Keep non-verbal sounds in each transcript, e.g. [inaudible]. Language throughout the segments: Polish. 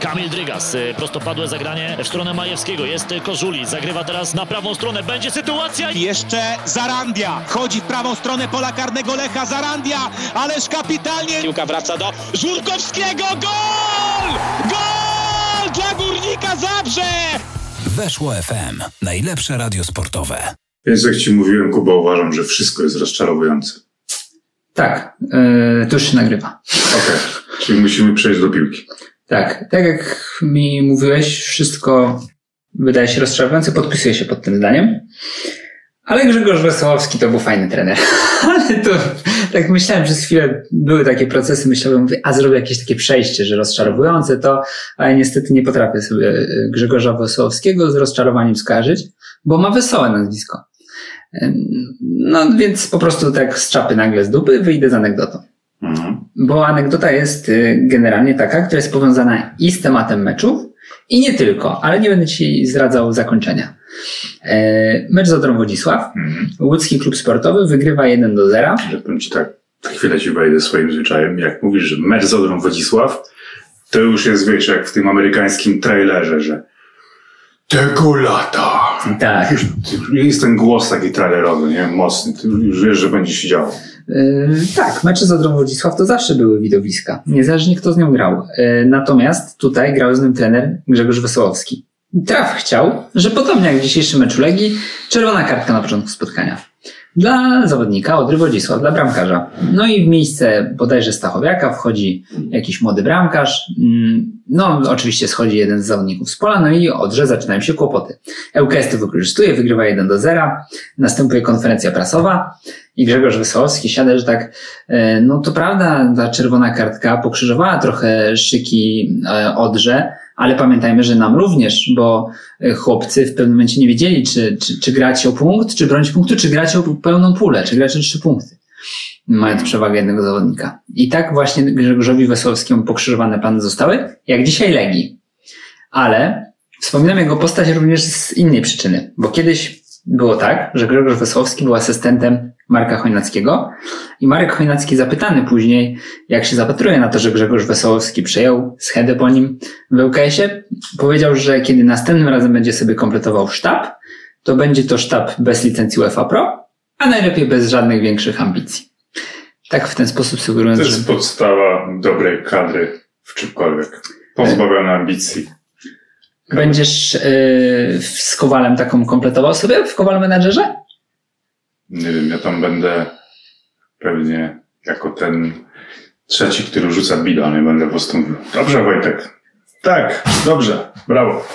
Kamil Drygas, y, prostopadłe zagranie w stronę Majewskiego. Jest Kożuli, zagrywa teraz na prawą stronę. Będzie sytuacja. Jeszcze Zarandia. Wchodzi w prawą stronę pola karnego Lecha Zarandia, ależ kapitalnie. Piłka wraca do Żurkowskiego. Gol! Gol dla Górnika Zabrze! Weszło FM. Najlepsze radio sportowe. Więc jak ci mówiłem, Kuba, uważam, że wszystko jest rozczarowujące. Tak, yy, to już się nagrywa. Okej, czyli musimy przejść do piłki. Tak, tak jak mi mówiłeś, wszystko wydaje się rozczarowujące, podpisuję się pod tym zdaniem. Ale Grzegorz Wesołowski to był fajny trener. [laughs] Ale to, tak myślałem przez chwilę, były takie procesy, myślałem, mówię, a zrobię jakieś takie przejście, że rozczarowujące to, ale niestety nie potrafię sobie y, Grzegorza Wesołowskiego z rozczarowaniem skojarzyć, bo ma wesołe nazwisko. No więc po prostu tak z czapy nagle z dupy wyjdę z anegdotą. Mhm. Bo anegdota jest y, generalnie taka, która jest powiązana i z tematem meczów, i nie tylko, ale nie będę Ci zdradzał zakończenia. E, Mecz z Odrą Wodzisław. Mhm. Łódzki klub sportowy wygrywa 1 do 0. Ja powiem ci tak, na chwilę ci wejdę swoim zwyczajem. Jak mówisz, że mecz z Odrą Wodzisław, to już jest, wiesz, jak w tym amerykańskim trailerze, że tego lata. Tak. Jest ten głos taki trailerowy, nie? Mocny. Ty już wiesz, że będzie się działo. E, tak, mecze z Odrą Wodzisław to zawsze były widowiska. Niezależnie kto z nią grał. E, Natomiast tutaj grał z nim trener Grzegorz Wesołowski. Traf chciał, że podobnie jak w dzisiejszym meczu Legii, czerwona kartka na początku spotkania. Dla zawodnika Odry Wodzisław, dla bramkarza. No i w miejsce bodajże Stachowiaka wchodzi jakiś młody bramkarz. Mm, No, oczywiście schodzi jeden z zawodników z pola, no i Odrze zaczynają się kłopoty. ŁKS wykorzystuje, wygrywa 1 do 0. Następuje konferencja prasowa i Grzegorz Wesołowski siada, że tak, e, no to prawda, ta czerwona kartka pokrzyżowała trochę szyki e, Odrze, ale pamiętajmy, że nam również, bo e, chłopcy w pewnym momencie nie wiedzieli, czy, czy, czy grać o punkt, czy bronić punktu, czy grać o pełną pulę, czy grać o trzy punkty. Mając przewagę jednego zawodnika. I tak właśnie Grzegorzowi Wesołowskiemu pokrzyżowane plany zostały, jak dzisiaj Legii. Ale wspominam jego postać również z innej przyczyny, bo kiedyś było tak, że Grzegorz Wesołowski był asystentem Marka Chojnackiego i Marek Chojnacki zapytany później, jak się zapatruje na to, że Grzegorz Wesołowski przejął schedę po nim w ŁKS-ie, powiedział, że kiedy następnym razem będzie sobie kompletował sztab, to będzie to sztab bez licencji UEFA Pro, a najlepiej bez żadnych większych ambicji. Tak w ten sposób To sugerując, że... jest podstawa dobrej kadry w czymkolwiek. Pozbawiona ambicji. Będziesz yy, z Kowalem taką kompletował sobie w Kowal Menadżerze? Nie wiem, ja tam będę pewnie jako ten trzeci, który rzuca bidon i będę po prostu mówił, dobrze Wojtek. Tak, dobrze, brawo.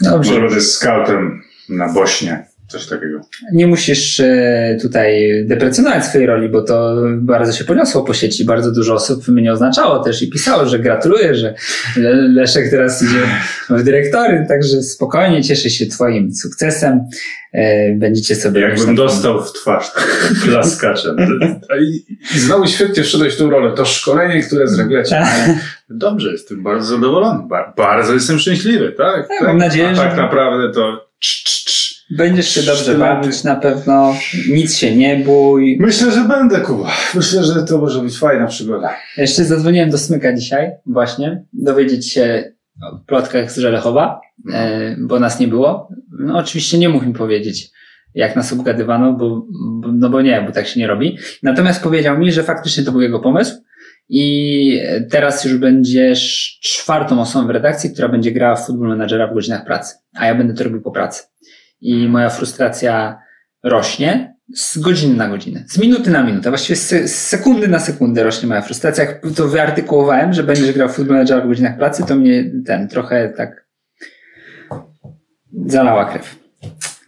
Dobrze. Może będę scoutem na Bośnie, coś takiego. Nie musisz e, tutaj deprecjonować swojej roli, bo to bardzo się poniosło po sieci. Bardzo dużo osób mnie oznaczało też i pisało, że gratuluję, że Le- Leszek teraz idzie w dyrektory, także spokojnie cieszę się Twoim sukcesem. E, Będziecie sobie... Jakbym dostał w twarz [laughs] takim klaskaczem. I, I znowu świetnie wszedłeś w tą rolę. To szkolenie, które z reguły cię... [laughs] Dobrze, jestem bardzo zadowolony. Ba- bardzo jestem szczęśliwy, tak? Tak, mam nadzieję, A że- tak naprawdę to cz, cz, cz. Będziesz się dobrze bawić na pewno, nic się nie bój. Myślę, że będę, Kuba. Myślę, że to może być fajna przygoda. Jeszcze zadzwoniłem do Smyka dzisiaj, właśnie, dowiedzieć się o plotkach z Żelechowa, e, bo nas nie było. No oczywiście nie mógł mi powiedzieć, jak nas obgadywano, bo, bo, no bo nie, bo tak się nie robi. Natomiast powiedział mi, że faktycznie to był jego pomysł i teraz już będziesz czwartą osobą w redakcji, która będzie grała w Football Managera w godzinach pracy, a ja będę to robił po pracy. I moja frustracja rośnie z godziny na godzinę, z minuty na minutę, właściwie z, se- z sekundy na sekundę rośnie moja frustracja. Jak to wyartykułowałem, że będziesz grał w Football Manager w godzinach pracy, to mnie ten trochę tak zalała krew.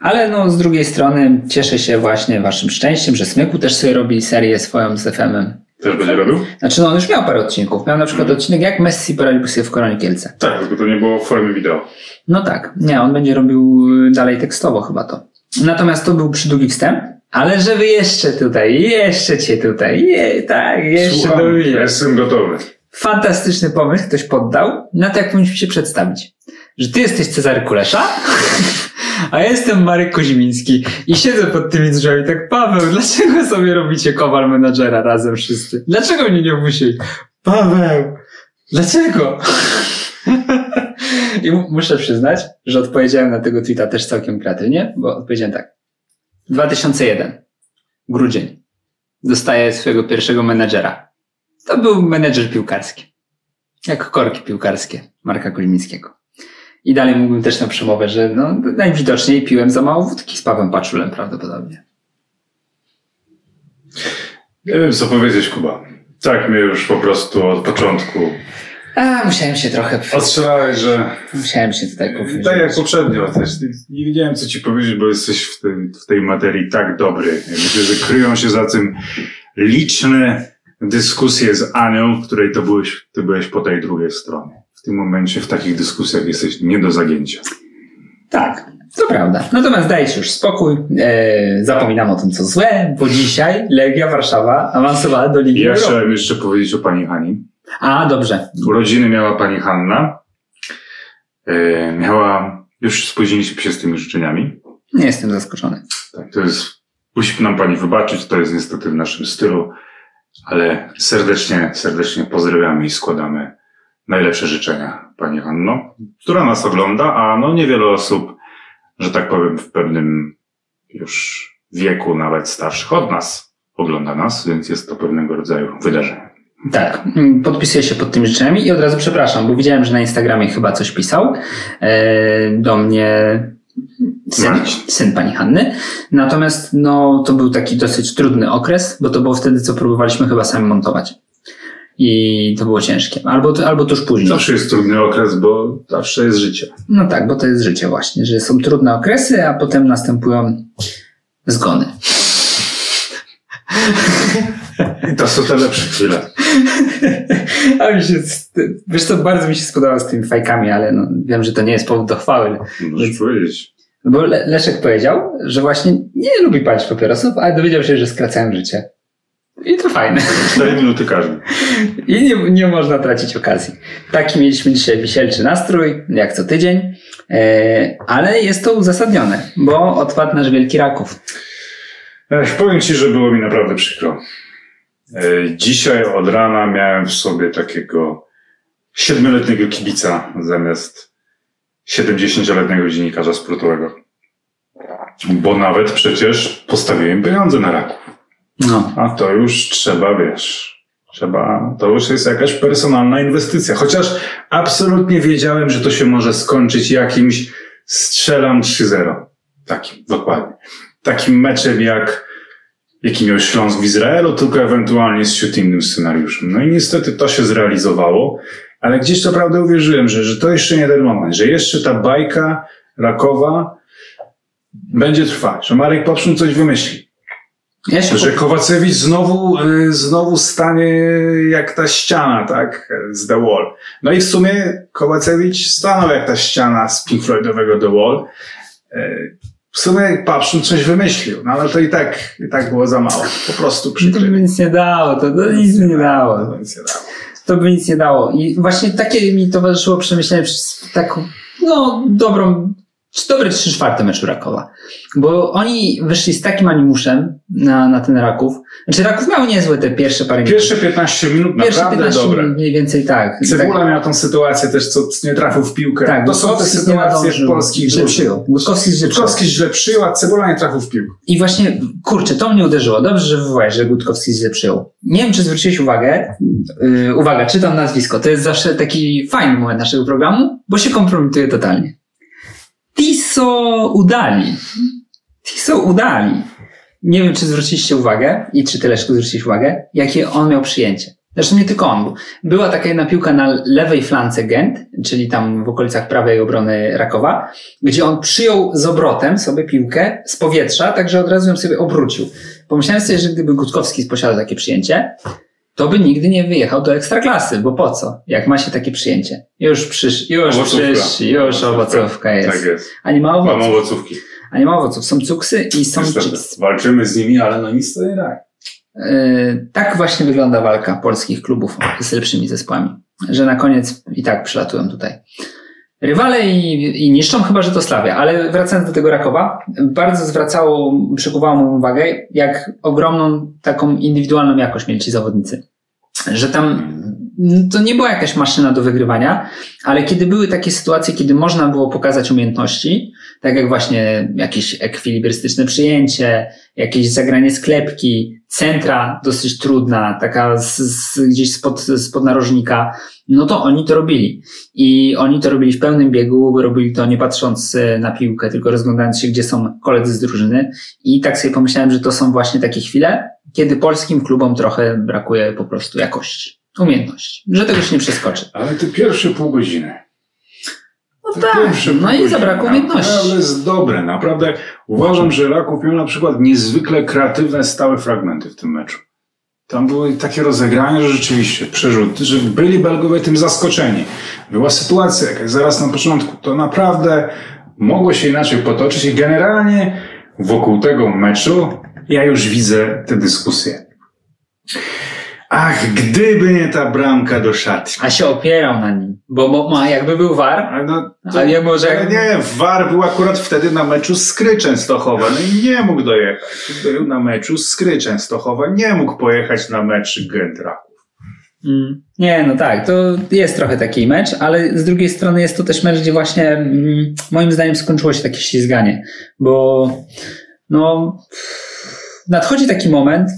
Ale no, z drugiej strony cieszę się właśnie waszym szczęściem, że Smyku też sobie robi serię swoją z FM-em. Też będzie robił? Znaczy, no on już miał parę odcinków. Miał na przykład odcinek, jak Messi poradził sobie w Koronie Kielce. Tak, tylko to nie było w formie wideo. No tak, nie, on będzie robił y, dalej tekstowo chyba to. Natomiast to był przydługi wstęp, ale żeby jeszcze tutaj, jeszcze cię tutaj, je, tak, jeszcze Słucham, dobiję. jestem gotowy. Fantastyczny pomysł ktoś poddał, na to jak powinniśmy się przedstawić. Że ty jesteś Cezary Kulesza, [laughs] a jestem Marek Kozimiński i siedzę pod tymi drzwiami tak, Paweł, dlaczego sobie robicie kowal menadżera razem wszyscy? Dlaczego mnie nie opuścili? Paweł, Dlaczego? I mu- muszę przyznać, że odpowiedziałem na tego tweeta też całkiem kreatywnie, bo odpowiedziałem tak. 2001. Grudzień. Dostaję swojego pierwszego menedżera. To był menedżer piłkarski. Jak korki piłkarskie Marka Kuźmickiego. I dalej mógłbym też na przemowę, że no, najwidoczniej piłem za mało wódki z Pawłem Paczulem prawdopodobnie. Nie wiem, co powiedzieć, Kuba. Tak mnie już po prostu od początku A, musiałem się trochę... ostrzelałeś, że Musiałem się tutaj powiedzieć. tak jak poprzednio też. Nie wiedziałem, co ci powiedzieć, bo jesteś w, tym, w tej materii tak dobry. Myślę, że kryją się za tym liczne dyskusje z Anią, w której to byłeś, ty byłeś po tej drugiej stronie. W tym momencie w takich dyskusjach jesteś nie do zagięcia. Tak, to prawda. Natomiast dajcie już spokój. E, zapominam o tym, co złe, bo dzisiaj Legia Warszawa awansowała do Ligi ja Europy. chciałem jeszcze powiedzieć o pani Hani. A, dobrze. Urodziny miała pani Hanna. E, miała, już spóźniliśmy się z tymi życzeniami. Nie jestem zaskoczony. Tak, to jest, musi nam pani wybaczyć, to jest niestety w naszym stylu, ale serdecznie, serdecznie pozdrawiamy i składamy najlepsze życzenia pani Hanno, która nas ogląda, a no niewiele osób, że tak powiem, w pewnym już wieku, nawet starszych od nas, ogląda nas, więc jest to pewnego rodzaju wydarzenie. Tak, podpisuję się pod tymi życzeniami i od razu przepraszam, bo widziałem, że na Instagramie chyba coś pisał e, do mnie syn, syn pani Hanny. Natomiast no, to był taki dosyć trudny okres, bo to było wtedy, co próbowaliśmy chyba sami montować. I to było ciężkie. Albo, albo tuż później. Zawsze jest trudny okres, bo zawsze jest życie. No tak, bo to jest życie właśnie, że są trudne okresy, a potem następują zgony. I [laughs] to są te lepsze chwile. [laughs] A mi się, wiesz co, bardzo mi się spodobało z tymi fajkami, ale no, wiem, że to nie jest powód do chwały. Możesz powiedzieć. Bo Le- Leszek powiedział, że właśnie nie lubi palić papierosów, ale dowiedział się, że skracają życie. I to fajne. Cztery minuty każdy. I nie, nie można tracić okazji. Taki mieliśmy dzisiaj wisielczy nastrój, jak co tydzień, e, ale jest to uzasadnione, bo odpadł nasz wielki Raków. Ech, powiem Ci, że było mi naprawdę przykro. E, Dzisiaj od rana miałem w sobie takiego siedmioletniego kibica zamiast 70-letniego dziennikarza sportowego. Bo nawet przecież postawiłem pieniądze na raku. No, A to już trzeba, wiesz, trzeba, to już jest jakaś personalna inwestycja. Chociaż absolutnie wiedziałem, że to się może skończyć jakimś strzelam 3-0. Takim, dokładnie. Takim meczem jak, jaki miał Śląsk w Izraelu, tylko ewentualnie z ciut innym scenariuszem. No i niestety to się zrealizowało, ale gdzieś to prawda uwierzyłem, że, że to jeszcze nie ten moment, że jeszcze ta bajka rakowa będzie trwać, że Marek Popszun coś wymyśli. Ja się Że Kowacewicz znowu, y, znowu stanie jak ta ściana, tak? Z The Wall. No i w sumie Kowacewicz stanął jak ta ściana z Pink Floydowego The Wall. Y, W sumie Papszun coś wymyślił, no ale to i tak, i tak było za mało. Po prostu To by nic nie dało, to, to nic by nie dało. To nic nie dało. To by nic nie dało. I właśnie takie mi towarzyszyło przemyślenie przez taką, no, dobrą, dobre trzy czwarte meczu Rakowa. Bo oni wyszli z takim animuszem na, na ten Raków. Znaczy Raków miał niezłe te pierwsze parę minut. Pierwsze 15 minut Pierwsze naprawdę 15 dobre. minut mniej więcej tak. Cebula tak, miał tą sytuację też, co nie trafił w piłkę. tak, to są te sytuacje w polskich Źle przyjął. Gutkowski źle przyjął. Gutkowski źle przyjął, a Cebula nie trafił w piłkę. I właśnie, kurczę, to mnie uderzyło. Dobrze, że wywołałeś, że Gutkowski źle przyjął. Nie wiem, czy zwróciłeś uwagę. Yy, uwaga, czytam nazwisko. To jest zawsze taki fajny moment naszego programu, bo się kompromituje totalnie. Tiso Udali. Tiso Udali. Nie wiem, czy zwróciliście uwagę i czy ty, Leszku, zwróciłeś uwagę, jakie on miał przyjęcie. Zresztą nie tylko on. był. Była taka jedna piłka na lewej flance Gent, czyli tam w okolicach prawej obrony Rakowa, gdzie on przyjął z obrotem sobie piłkę z powietrza, także od razu ją sobie obrócił. Pomyślałem sobie, że gdyby Gutkowski posiadał takie przyjęcie, to by nigdy nie wyjechał do ekstraklasy, bo po co? Jak ma się takie przyjęcie? Już przysz, już Owocówka. przysz, już owocówka jest. Tak jest. A nie ma Mam owoców. owocówki. A nie ma owoców. Są cuksy i są Niestety. chips. Walczymy z nimi, ale no nic to nie. Yy, tak właśnie wygląda walka polskich klubów z lepszymi zespołami. Że na koniec i tak przylatują tutaj. Rywale i, i niszczą, chyba że to Slavia. Ale wracając do tego Rakowa, bardzo zwracało, przykuwało moją uwagę, jak ogromną taką indywidualną jakość mieli ci zawodnicy. Że tam to nie była jakaś maszyna do wygrywania, ale kiedy były takie sytuacje, kiedy można było pokazać umiejętności, tak jak właśnie jakieś ekwilibrystyczne przyjęcie, jakieś zagranie sklepki, centra dosyć trudna, taka z, z, gdzieś spod, spod narożnika, no to oni to robili. I oni to robili w pełnym biegu, robili to nie patrząc e, na piłkę, tylko rozglądając się, gdzie są koledzy z drużyny. I tak sobie pomyślałem, że to są właśnie takie chwile, kiedy polskim klubom trochę brakuje po prostu jakości, umiejętności, że tego się nie przeskoczy. Ale te pierwsze pół godziny. No tak, no i zabrakło umiejętności. Naprawdę jest dobre. Naprawdę uważam, że Raków miał na przykład niezwykle kreatywne, stałe fragmenty w tym meczu. Tam były takie rozegrania, że rzeczywiście przerzuty, że byli Belgowie tym zaskoczeni. Była sytuacja jakaś zaraz na początku. To naprawdę mogło się inaczej potoczyć i generalnie wokół tego meczu ja już widzę te dyskusje. Ach, gdyby nie ta bramka do szatni. A się opierał na nim, bo, bo ma, jakby był war, no, a nie może... Ale nie, War był akurat wtedy na meczu z Skry Częstochowa, no i nie mógł dojechać. Był na meczu z Skry Częstochowa, nie mógł pojechać na mecz Gent. Mm, Nie, no tak, to jest trochę taki mecz, ale z drugiej strony jest to też mecz, gdzie właśnie mm, moim zdaniem skończyło się takie ślizganie, bo no nadchodzi taki moment,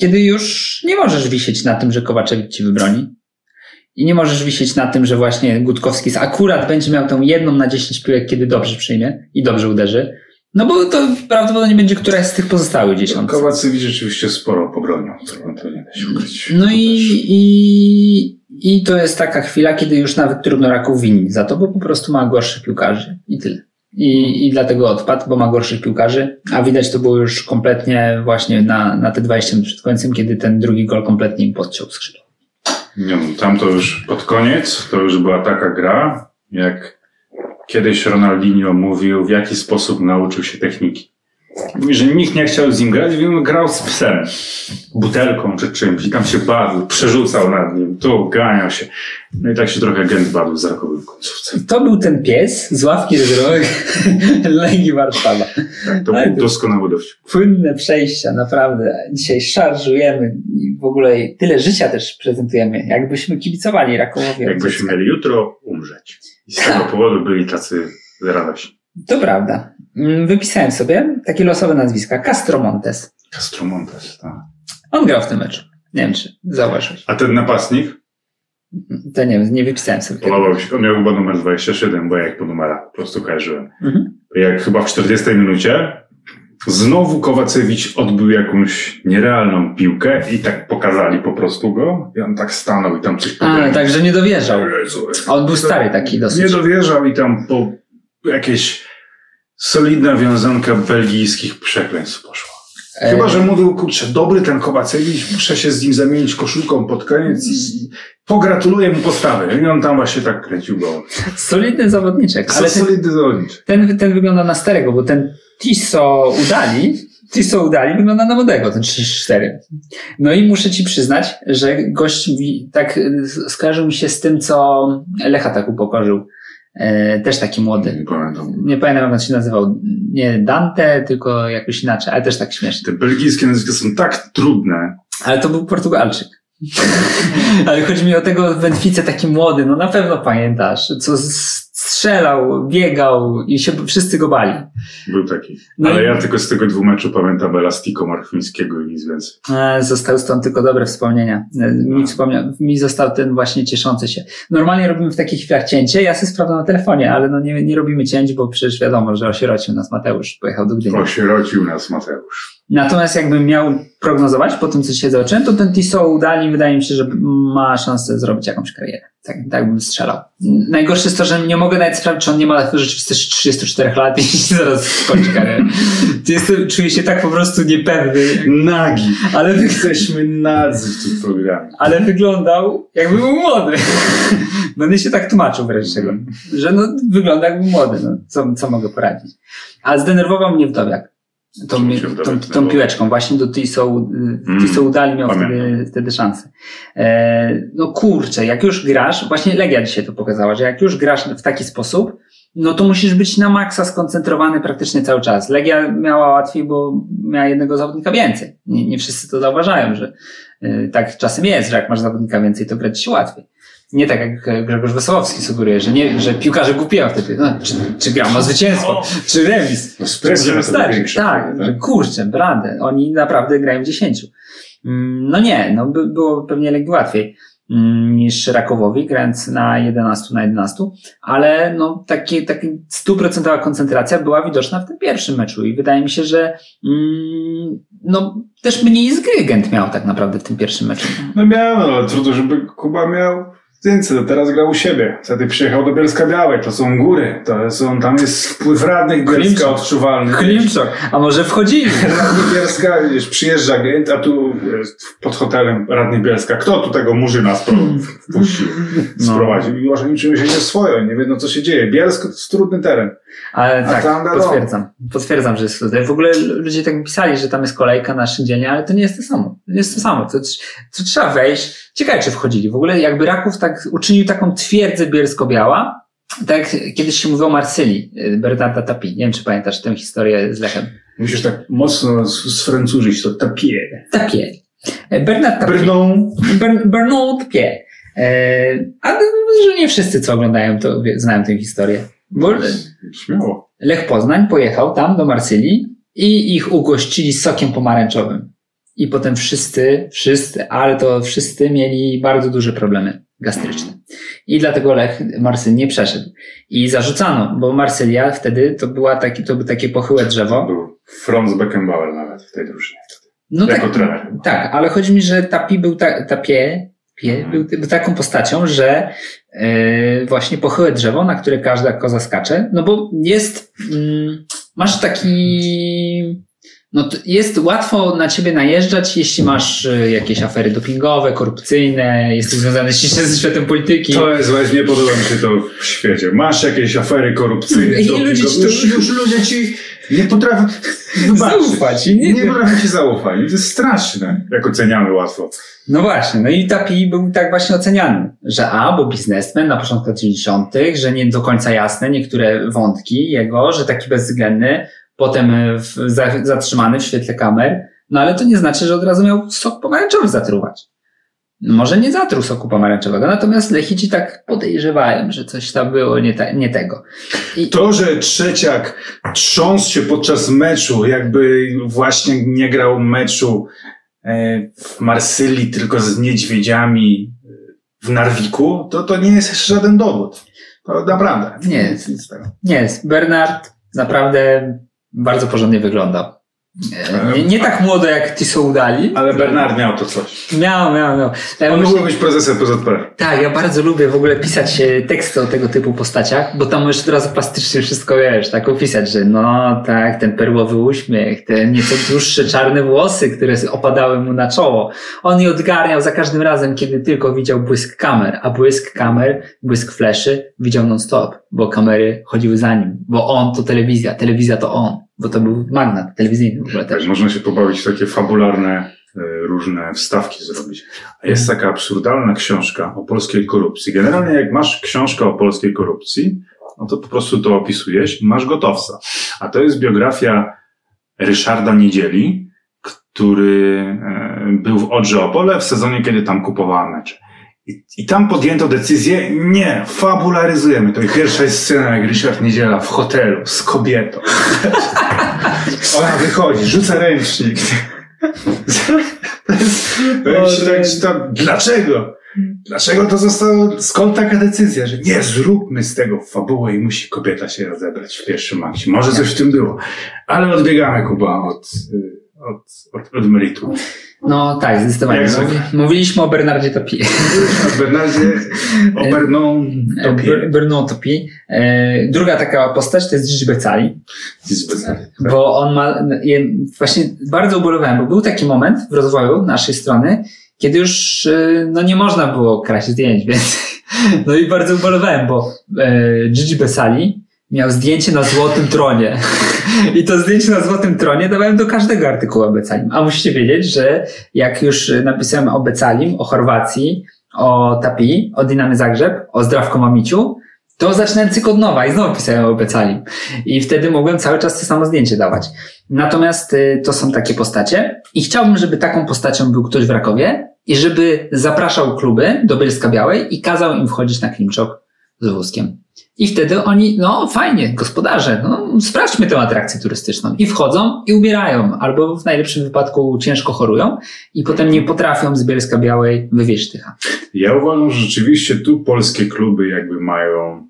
kiedy już nie możesz wisieć na tym, że Kowaczewicz ci wybroni i nie możesz wisieć na tym, że właśnie Gutkowski akurat będzie miał tą jedną na 10 piłek, kiedy dobrze przyjmie i dobrze uderzy, no bo to prawdopodobnie będzie któraś z tych pozostałych dziesiąt. Kowacewicz rzeczywiście sporo pobronił, to, nie da się ukryć. No i, i, i to jest taka chwila, kiedy już nawet trudno Raków winić za to, bo po prostu ma gorszych piłkarzy i tyle. I, I dlatego odpadł, bo ma gorszych piłkarzy, a widać to było już kompletnie właśnie na, na te 20 minut przed końcem, kiedy ten drugi gol kompletnie im podciął skrzydło. No, tam to już pod koniec, to już była taka gra, jak kiedyś Ronaldinho mówił, w jaki sposób nauczył się techniki. Mówi, że nikt nie chciał z nim grać, więc grał z psem, butelką czy czymś i tam się bawił, przerzucał nad nim, tu ganiał się. No i tak się trochę Gent bawił z Rakowym końcówce. To był ten pies z ławki rezerwowych [laughs] Legii Warszawa. Tak, to Ale był doskonały dowcip. Płynne przejścia, naprawdę. Dzisiaj szarżujemy i w ogóle tyle życia też prezentujemy, jakbyśmy kibicowali Rakowowi. Jakbyśmy mieli jutro umrzeć. I z tego powodu byli tacy radośni. To prawda. Mm, Wypisałem sobie takie losowe nazwiska. Castro Montes. Castro Montes, tak. On grał w tym meczu. Nie wiem, czy zauważyłeś. A ten napastnik To nie wiem, nie wypisałem sobie. podobał się. On miał chyba numer 27, bo ja jak po numerach po prostu kojarzyłem. Mhm. Jak chyba w 40 minucie znowu Kowacewicz odbył jakąś nierealną piłkę i tak pokazali po prostu go i on tak stanął i tam coś A, także nie dowierzał. Jezu. A on był stary taki dosyć. Nie dowierzał i tam po jakieś solidna wiązanka belgijskich przekleństw poszła. E, Chyba, że mówił, kurczę, dobry ten Kowacewicz, muszę się z nim zamienić koszulką pod koniec i i pogratuluję mu postawy. I on tam właśnie tak kręcił go. Solidny zawodniczek, ale ten, solidny zawodniczek. ten, ten wygląda na starego, bo ten Tiso Udali, Tiso Udali wygląda na młodego, ten 34. No i muszę ci przyznać, że gość mi tak y, skojarzył mi się z tym, co Lecha tak upokorzył. E, też taki młody. Nie pamiętam. Nie pamiętam jak on się nazywał. Nie Dante, tylko jakoś inaczej, ale też tak śmieszny. Te belgijskie nazwiska są tak trudne. Ale to był Portugalczyk. [laughs] Ale chodzi mi o tego w Benfice taki młody, no na pewno pamiętasz, co s- strzelał, biegał i się wszyscy go bali. Był taki. No Ale i- ja tylko z tego dwóch meczu pamiętam Elastiko Marfińskiego i nic więcej. E, Zostały stąd tylko dobre wspomnienia. E, Mi, wspomnia, mi został ten właśnie cieszący się. Normalnie robimy w takich chwilach cięcie, ja sobie sprawdzam na telefonie, ale no nie, nie robimy cięć, bo przecież wiadomo, że osierocił nas Mateusz, pojechał do Gdyni. Osierocił nas Mateusz. Natomiast jakbym miał prognozować po tym, co dzisiaj zobaczyłem, to ten Tiso udali, wydaje mi się, że ma szansę zrobić jakąś karierę. Tak, tak bym strzelał. Najgorsze jest to, że nie mogę nawet sprawdzić, czy on nie ma rzeczywistości 34 lat i [laughs] zaraz skończy karierę. [laughs] Jestem, czuję się tak po prostu niepewny, Nagi. ale, wy- Jesteśmy nadzy w tym programie. ale wyglądał jakby był młody. [laughs] No nie się tak tłumaczył wreszcie czego, że no wygląda jakby młody, no co, co mogę poradzić. A zdenerwował mnie wdowiak. Tą, tą, tą piłeczką, właśnie do Tiso, Mm, Tiso udali miał wtedy, wtedy szansę. E, no kurczę, jak już grasz, właśnie Legia dzisiaj to pokazała, że jak już grasz w taki sposób, no to musisz być na maksa skoncentrowany praktycznie cały czas. Legia miała łatwiej, bo miała jednego zawodnika więcej. Nie, nie wszyscy to zauważają, że y, tak czasem jest, że jak masz zawodnika więcej, to grać się łatwiej. Nie tak jak Grzegorz Wesołowski sugeruje, że, nie, że piłkarze głupieją wtedy. No, czy, czy gram o zwycięstwo, czy remis. No, presja wystarczy. większa, Tak, tak. że kurczę, bradę. Oni naprawdę grają w 10. Mm, No nie, no by, było pewnie Legii łatwiej mm, niż Rakowowi, grając na 11 na 11, ale no taki, taki stuprocentowa koncentracja była widoczna w tym pierwszym meczu i wydaje mi się, że mm, no też mniej z gry Gent miał tak naprawdę w tym pierwszym meczu. No miał, no, ale trudno, żeby Kuba miał więcej. No, teraz grał u siebie. Wtedy przyjechał do Bielska Białej. To są góry. To są, tam jest wpływ radnych Bielska Klimczak. odczuwalny. Klimczok, a może wchodzili? [laughs] Radny Bielska, wiesz, przyjeżdża agent, a tu jest pod hotelem radny Bielska. Kto tu tego murzyna wpuścił, [laughs] No. sprowadził? I może czują się nieswojo, nie wiedzą co się dzieje. Bielsko to jest trudny teren. Ale A tak, potwierdzam. Potwierdzam, że jest tutaj. W ogóle ludzie tak pisali, że tam jest kolejka na Szyndzielnie, ale to nie jest to samo. To nie jest to samo. To, to trzeba wejść. Ciekawe, czy wchodzili. W ogóle jakby Raków tak uczynił taką twierdzę bielsko-biała, tak jak kiedyś się mówiło o Marsylii, y, Bernarda Tapi. Nie wiem, czy pamiętasz tę historię z Lechem. Musisz tak mocno sfrancużyć to tapie. Tapie. E, Bernard Tapie. Brną. Ber- Bernard Tapie. E, A że nie wszyscy, co oglądają, to znają tę historię. Bo Śmiało. Lech Poznań pojechał tam do Marsylii i ich ugościli sokiem pomarańczowym. I potem wszyscy, wszyscy, ale to wszyscy mieli bardzo duże problemy gastryczne. I dlatego Lech Marsylii nie przeszedł. I zarzucano, bo Marsylia wtedy to była taki, to było takie pochyłe drzewo. Był Franz Beckenbauer nawet w tej drużynie. No jako tak, trener. tak, ale chodzi mi, że Tapi był ta, Tapie, Pie, był, był taką postacią, że yy, właśnie pochyłe drzewo, na które każda koza skacze, no bo jest, mm, masz taki, no jest łatwo na ciebie najeżdżać, jeśli masz y, jakieś afery dopingowe, korupcyjne, jesteś związany [laughs] ściśle ze światem polityki. To jest właśnie, nie podoba mi się to w świecie. Masz jakieś afery korupcyjne. I ludzie ci już, już ludzie ci nie potrafią. Zaufać i nie- nie, potrafią ci zaufać. To jest straszne, jak oceniamy łatwo. No właśnie, no i Tapi był tak właśnie oceniany, że a, bo biznesmen na początku lat 90., że nie do końca jasne niektóre wątki jego, że taki bezwzględny, potem e, zatrzymany w świetle kamer, no ale to nie znaczy, że od razu miał sok pomarańczowy zatruwać. No może nie zatruł soku pomarańczowego, natomiast Lechici tak podejrzewają, że coś tam było nie, te, nie tego. I, To, że Trzeciak trząsł się podczas meczu, jakby właśnie nie grał meczu e, w Marsylii, tylko z niedźwiedziami e, w Narwiku, to, to nie jest żaden dowód. To naprawdę. Nie. Tego. Nie, Bernard naprawdę bardzo porządnie wyglądał. E, Nie, nie tak młodo jak Tissot udali. Ale Bernard miał to coś. Miał, miał, miał. Ja On mógł być prezesem PZPR. tak, ja bardzo lubię w ogóle pisać e, teksty o tego typu postaciach, bo tam możesz od razu plastycznie wszystko, wiesz, tak opisać, że no tak, ten perłowy uśmiech, te nieco dłuższe czarne włosy, które opadały mu na czoło. On je odgarniał za każdym razem, kiedy tylko widział błysk kamer, a błysk kamer, błysk fleszy widział non-stop, bo kamery chodziły za nim, bo on to telewizja, telewizja to on, bo to był magnat telewizyjny w ogóle też. Tak, można się pobawić takie fabularne e, różne wstawki zrobić. A jest taka absurdalna książka o polskiej korupcji. Generalnie jak masz książkę o polskiej korupcji, no to po prostu to opisujesz i masz gotowca. A to jest biografia Ryszarda Niedzieli, który e, był w Odrze Opole w sezonie, kiedy tam kupowała mecze. I, I tam podjęto decyzję, nie, fabularyzujemy to. I pierwsza jest scena, jak Ryszard Niedziela w hotelu z kobietą. [laughs] Ona wychodzi, rzuca ręcznik. Tak, to, dlaczego? Dlaczego to zostało, skąd taka decyzja, że nie, zróbmy z tego fabułę i musi kobieta się rozebrać w pierwszym akcie. Może coś w tym było. Ale odbiegamy, Kuba, od, y, od, od, od meritum. No tak, zdecydowanie. Mówiliśmy o Bernardzie Tapie. O Bernardzie, o Berną, Ber- Bernard Tapie. E, Druga taka postać to jest Gigi Becali, bo on ma, właśnie bardzo ubolewałem, bo był taki moment w rozwoju naszej strony, kiedy już e, no nie można było kraść zdjęć, więc [laughs] no i bardzo ubolewałem, bo e, Gigi Besali miał zdjęcie na złotym tronie. [laughs] I to zdjęcie na złotym tronie dawałem do każdego artykułu o Becalim. A musicie wiedzieć, że jak już napisałem o Becalim, o Chorwacji, o Tapi, o Dynamy Zagrzeb, o Zdrawko Mamiciu, to zaczynałem cykl od nowa i znowu pisałem o. I wtedy mogłem cały czas to samo zdjęcie dawać. Natomiast y, to są takie postacie i chciałbym, żeby taką postacią był ktoś w Rakowie i żeby zapraszał kluby do Bielska Białej i kazał im wchodzić na Klimczok z wózkiem. I wtedy oni, no fajnie, gospodarze, no sprawdźmy tę atrakcję turystyczną. I wchodzą i umierają, albo w najlepszym wypadku ciężko chorują i potem nie potrafią z Bielska Białej wywieźć tycha. Ja uważam, że rzeczywiście tu polskie kluby jakby mają.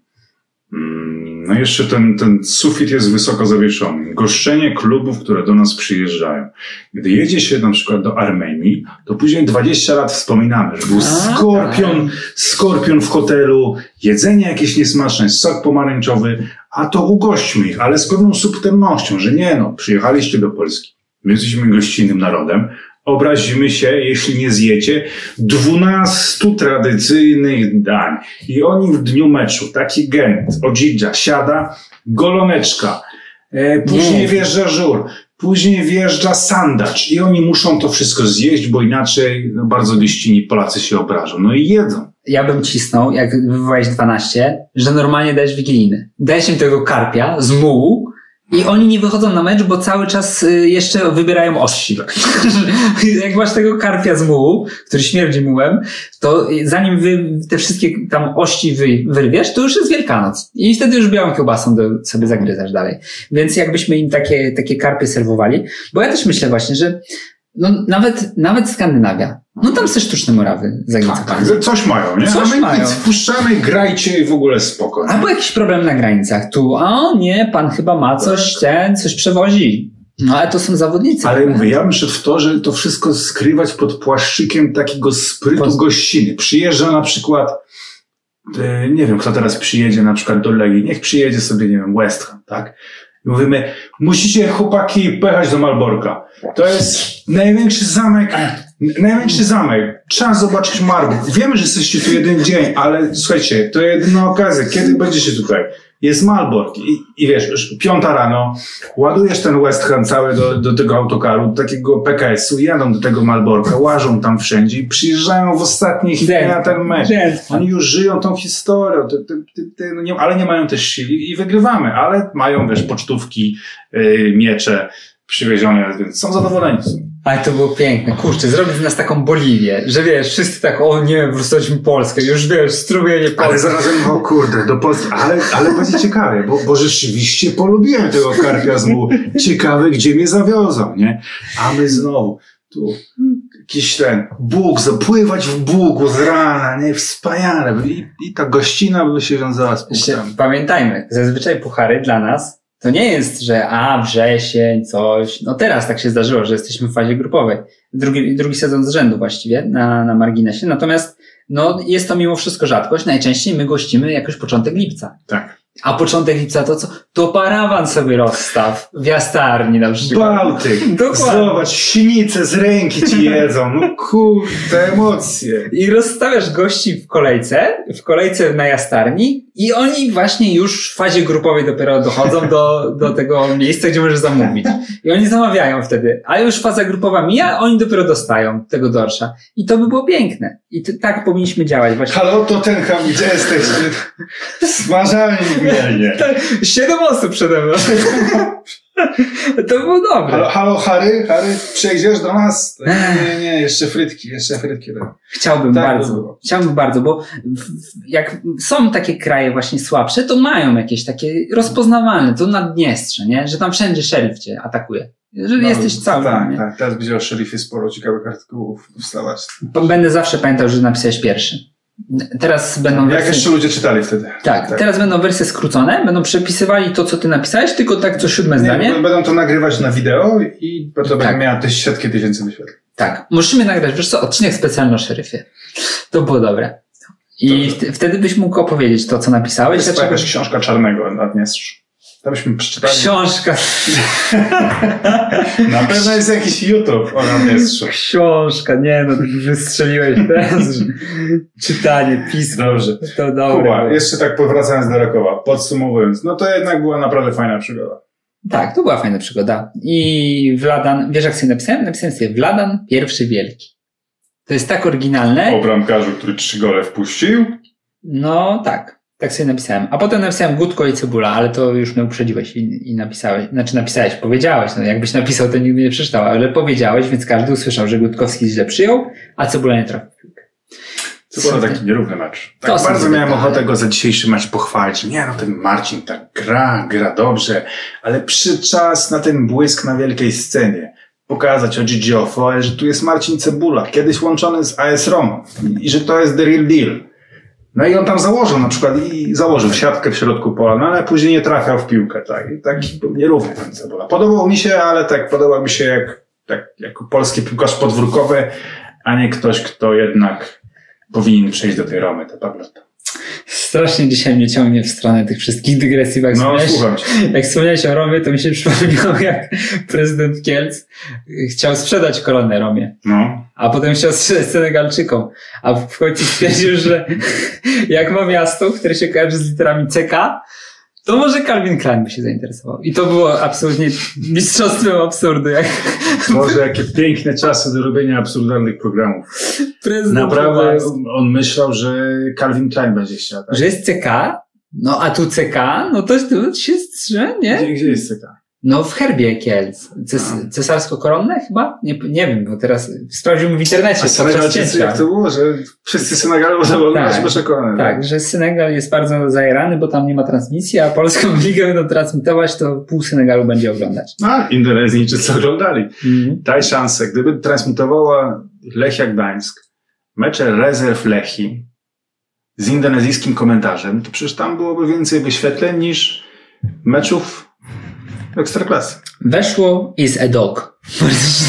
Mm, No jeszcze ten, ten sufit jest wysoko zawieszony. Goszczenie klubów, które do nas przyjeżdżają. Gdy jedzie się na przykład do Armenii, to później 20 lat wspominamy, że był skorpion, skorpion w hotelu, jedzenie jakieś niesmaczne, sok pomarańczowy, a to ugośćmy ich, ale z pewną subtelnością, że nie no, przyjechaliście do Polski. My jesteśmy gościnnym narodem, obrazimy się, jeśli nie zjecie 12 tradycyjnych dań. I oni w dniu meczu, taki gent, odzidża, siada, goloneczka, e, później Nie. wjeżdża żur, później wjeżdża sandacz i oni muszą to wszystko zjeść, bo inaczej no, bardzo gościnni Polacy się obrażą. No i jedzą. Ja bym cisnął, jak wywołałeś 12, że normalnie dajesz wigilijny. Dajesz im tego karpia z mułu i oni nie wychodzą na mecz, bo cały czas y, jeszcze wybierają ości. [laughs] jak masz tego karpia z mułu, który śmierdzi mułem, to zanim wy te wszystkie tam ości wy, wyrwiesz, to już jest Wielkanoc. I wtedy już białą kiełbasą do, sobie zagryzasz dalej. Więc jakbyśmy im takie, takie karpie serwowali, bo ja też myślę właśnie, że no, nawet, nawet Skandynawia, no tam se sztuczne murawy za Tak, tak, coś mają, nie? Coś A mają. nic, wpuszczamy, grajcie i w ogóle spoko. Albo jakiś problem na granicach. Tu, o nie, pan chyba ma coś, ten, coś przewozi. No ale to są zawodnicy. Ale mówię, ja bym szedł w to, że to wszystko skrywać pod płaszczykiem takiego sprytu Pod- gościny. Przyjeżdża na przykład, e, nie wiem, kto teraz przyjedzie na przykład do Legii, niech przyjedzie sobie, nie wiem, West Ham, tak? I mówimy, musicie chłopaki pojechać do Malborka. To jest największy zamek, n- największy zamek. Trzeba zobaczyć Marburg. Wiemy, że jesteście tu jeden dzień, ale słuchajcie, to jedyna okazja. Kiedy będziecie tutaj? Jest Malbork i, i wiesz, piąta rano, ładujesz ten West Ham cały do, do tego autokaru, do takiego PKS-u, jadą do tego Malborka, łażą tam wszędzie i przyjeżdżają w ostatniej chwili na ten mecz. Oni już żyją tą historią, te, te, te, no nie, ale nie mają też siły i wygrywamy, ale mają, wiesz, pocztówki, yy, miecze przywiezione, więc są zadowoleni. Ale to było piękne. Kurczę, zrobić z nas taką Boliwię, że wiesz, wszyscy tak, o nie, wróciliśmy Polskę, już wiesz, strumienie Ale Polski. zarazem, o kurde, do Polski, ale, ale będzie ciekawie, bo, bo rzeczywiście polubiłem tego karpia z mułu. Ciekawe, gdzie mnie zawiozą, nie? A my znowu, tu jakiś ten Bóg, zapływać w Bugu z rana, nie? Wspaniale. I, i ta gościna by się wiązała z. Pamiętajmy, zazwyczaj puchary dla nas to nie jest, że a, wrzesień, coś. No teraz tak się zdarzyło, że jesteśmy w fazie grupowej. Drugi, drugi sezon z rzędu właściwie na, na marginesie. Natomiast no, jest to mimo wszystko rzadkość. Najczęściej my gościmy jakoś początek lipca. Tak. A początek lipca to co? To parawan sobie rozstaw w jastarni na przykład. Bałtyk. Dokładnie. Zobacz, sinice z ręki ci jedzą. No kurde, emocje. I rozstawiasz gości w kolejce, w kolejce na jastarni i oni właśnie już w fazie grupowej dopiero dochodzą do, do tego miejsca, gdzie możesz zamówić. I oni zamawiają wtedy, a już faza grupowa mija, oni dopiero dostają tego dorsza. I to by było piękne. I to, tak powinniśmy działać właśnie. Halo, to ten ham, gdzie jesteś? [laughs] Smażalni w Mielnie. Siedem osób przede mną. [laughs] [laughs] To było dobre. Halo, halo, Harry? Harry, przejdziesz do nas? Nie, nie, jeszcze frytki, jeszcze frytki. Chciałbym Tak, bardzo. było. Chciałbym bardzo, bo jak są takie kraje właśnie słabsze, to mają jakieś takie rozpoznawalne. To Naddniestrze, nie? Że tam wszędzie szeryf cię atakuje. Że jesteś cały. Tak, nie? tak. Teraz będzie o szeryfie sporo ciekawych artykułów wstawać. Będę zawsze pamiętał, że napisałeś pierwszy. Teraz będą Jak wersje... jeszcze ludzie czytali wtedy? Tak, teraz będą wersje skrócone, będą przepisywali to, co ty napisałeś, tylko tak co siódme Nie, zdanie. b- będą to nagrywać na wideo i to będzie Tak. miała też setki tysięcy wyświetleń. Tak, musimy nagrać, wiesz co, odcinek specjalny o szeryfie. To było dobre. I Dobrze. wtedy byś mógł opowiedzieć to, co napisałeś. Jest to dlaczego- jakaś książka Czarnego na Dniestrzu. Byśmy przeczytali. Książka. Na pewno jest jakiś YouTube o Dniestrzu. Książka, nie no, wystrzeliłeś teraz. Czytanie, pismo. Dobrze. To dobre. Kuba, było. jeszcze tak powracając do Rakowa, podsumowując, no to jednak była naprawdę fajna przygoda. Tak, to była fajna przygoda. I Wladan, wiesz jak sobie napisałem? Napisałem sobie Wladan pierwszy wielki. To jest tak oryginalne. O bramkarzu, który trzy gole wpuścił. No tak. Tak sobie napisałem. A potem napisałem Gutko i Cebula, ale to już mnie uprzedziłeś i, i napisałeś. Znaczy napisałeś, powiedziałeś. No jakbyś napisał, to nigdy nie przeczytał, ale powiedziałeś, więc każdy usłyszał, że Gutkowski źle przyjął, a Cebula nie trafił. To był taki nierówny mecz. Tak To bardzo miałem detale. ochotę go za dzisiejszy mecz pochwalić. Nie no, ten Marcin tak gra, gra dobrze, ale przyszedł czas na ten błysk na wielkiej scenie. Pokazać o Gigi Ofoe, że tu jest Marcin Cebula, kiedyś łączony z AS Roma i że to jest the real deal. No i on tam założył na przykład i założył siatkę w środku pola, no ale później nie trafiał w piłkę, tak. I taki był nierówny ten Cebula. Podobał mi się, ale tak podoba mi się jak, tak, jako polski piłkarz podwórkowy, a nie ktoś, kto jednak powinien przejść do tej Romy, to Pablotta. Strasznie dzisiaj mnie ciągnie w stronę tych wszystkich dygresji. Jak No, wspomniałeś-. Jak wspomniałeś o Romie, to mi się [laughs] przypomniało, jak prezydent Kielc chciał sprzedać koronę Romie. No. A potem chciał sprzedać Senegalczykom. A w końcu stwierdził, że [laughs] jak ma miasto, które się kojarzy z literami CK, to może Calvin Klein by się zainteresował. I to było absolutnie mistrzostwem absurdu, jak Boże, jakie piękne czasy do robienia absurdalnych programów. prezydent Naprawdę on, myślał, że Calvin Klein będzie chciał. Tak? Że jest CK, no a tu CK, no to, to się strze, nie? Gdzie, gdzie jest CK? No w herbie Kielc. Ces, cesarsko-koronne chyba? Nie, nie wiem, bo teraz sprawdziłbym w internecie. A cięcia. jak to było, że wszyscy Senegalu zawodowali Tak, tak, przekonane. Tak, że Senegal jest bardzo zajerany, bo tam nie ma transmisji, a polską [laughs] ligę będą transmitować, to pół Senegalu będzie oglądać. No, Indonezyjczycy [laughs] oglądali. Daj szansę. Gdyby transmitowała Lechia Gdańsk mecze rezerw Lechi z indonezyjskim komentarzem, to przecież tam byłoby więcej wyświetleń niż meczów Ekstraklasy. Weszło is a dog.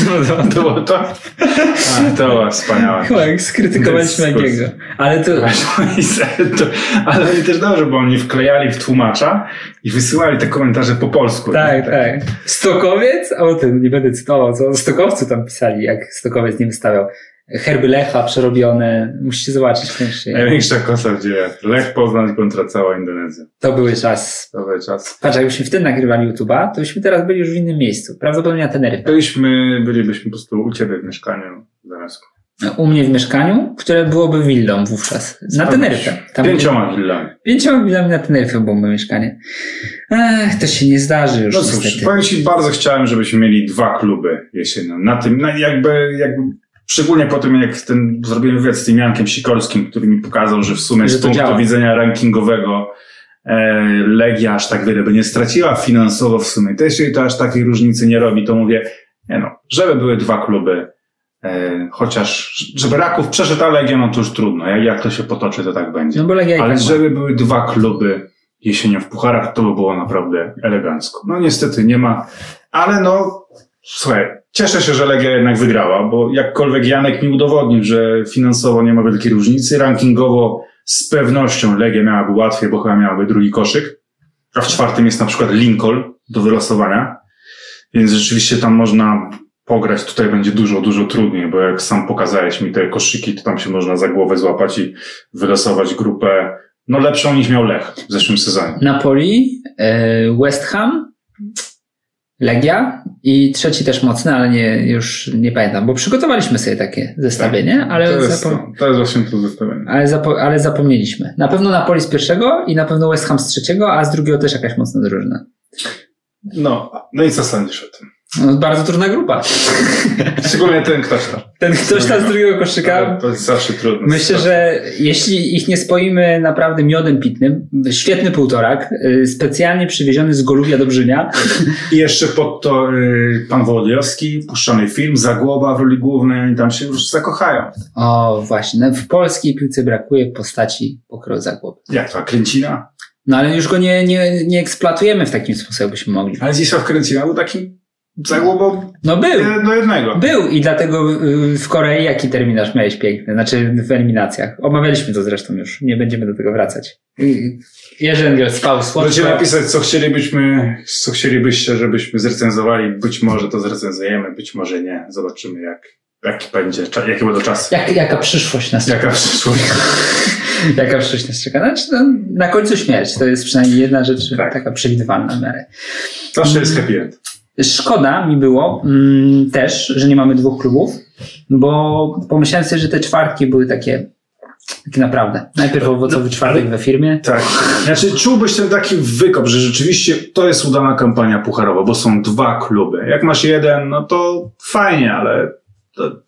Bardzo się to było to? A, to była wspaniała. Chyba jak skrytykowaliśmy. Jakiego. Ale to, to, ale oni też dobrze, bo oni wklejali w tłumacza i wysyłali te komentarze po polsku. tak, tak. Stokowiec, o tym nie będę cytował, co o Stokowcu tam pisali, jak Stokowiec nie wystawiał. Herby Lecha przerobione, musicie zobaczyć. Największa kosa w dziejach. Lech Poznań kontra cała Indonezja. To były czas. Dobry czas. Patrz, jakbyśmy wtedy nagrywali YouTube'a, to byśmy teraz byli już w innym miejscu. Prawdopodobnie na Teneryfie. Byliśmy, bylibyśmy po prostu u ciebie w mieszkaniu zamiast U mnie w mieszkaniu, które byłoby willą wówczas. Na Teneryfie. Tam pięcioma willami. Pięcioma willami na Teneryfie byłoby mieszkanie. Ech, to się nie zdarzy już No cóż, niestety. powiem Ci, bardzo chciałem, żebyśmy mieli dwa kluby jesienią. Na tym, na jakby, jakby, szczególnie po tym, jak ten, zrobiłem wywiad z tym Jankiem Sikorskim, który mi pokazał, że w sumie Że z punktu działa. widzenia rankingowego e, Legia aż tak wiele by nie straciła finansowo w sumie. Też jej to aż takiej różnicy nie robi, to mówię, nie no, żeby były dwa kluby, e, chociaż, żeby Raków przeszedł, a Legia, no to już trudno. Jak, jak to się potoczy, to tak będzie. No bo Legia i Ale tak ma. żeby były dwa kluby jesienią w pucharach, to by było naprawdę elegancko. No niestety nie ma, ale no słuchaj, cieszę się, że Legia jednak wygrała, bo jakkolwiek Janek mi udowodnił, że finansowo nie ma wielkiej różnicy, rankingowo z pewnością Legia miałaby łatwiej, bo chyba miałaby drugi koszyk, a w czwartym jest na przykład Lincoln do wylosowania, więc rzeczywiście tam można pograć, tutaj będzie dużo, dużo trudniej, bo jak sam pokazałeś mi te koszyki, to tam się można za głowę złapać i wylosować grupę, no lepszą niż miał Lech w zeszłym sezonie. Napoli, e, West Ham, Legia i trzeci też mocny, ale nie, już nie pamiętam, bo przygotowaliśmy sobie takie zestawienie, ale, to, jest, zapo- to, to jest właśnie to zestawienie. ale, zapo- ale zapomnieliśmy. Na pewno Napoli z pierwszego i na pewno West Ham z trzeciego, a z drugiego też jakaś mocna drużyna. No, no i co sądzisz o tym? No, bardzo trudna grupa. [laughs] Szczególnie ten ktoś tam. Ten ktoś tam z drugiego koszyka. To jest zawsze trudne. Myślę, że jeśli ich nie spoimy naprawdę miodem pitnym, świetny półtorak, y, specjalnie przywieziony z Golubia do Brzynia, I jeszcze pod to y, pan Wołodyjowski, puszczony film, Zagłoba w roli głównej, oni tam się już zakochają. O, właśnie. W polskiej piłce brakuje postaci pokroju Zagłoby. Jak to, a Kręcina? No ale już go nie, nie, nie eksploatujemy w takim sposobie, byśmy mogli. Ale Zisław Kręcina był takim Zagłobą No był. jeden do jednego. Był i dlatego y, w Korei jaki terminarz miałeś piękny, znaczy w eliminacjach. Omawialiśmy to zresztą już, nie będziemy do tego wracać. Jerzy Engel spał słodko. Możecie napisać, co chcielibyśmy, co chcielibyście, żebyśmy zrecenzowali. Być może to zrecenzujemy, być może nie. Zobaczymy, jak, jaki będzie, jakie będą czasy. Jak, jaka przyszłość nas czeka? Jaka przyszłość. [laughs] Jaka przyszłość nas czeka? Znaczy, no, na końcu śmierć. To jest przynajmniej jedna rzecz Tak. taka przewidywalna w miarę. Zawsze jest happy end. Szkoda mi było mm, też, że nie mamy dwóch klubów, bo pomyślałem sobie, że te czwartki były takie Tak naprawdę. Najpierw owocowy czwartek we firmie. Tak. Znaczy, czułbyś ten taki wykop, że rzeczywiście to jest udana kampania pucharowa, bo są dwa kluby. Jak masz jeden, no to fajnie, ale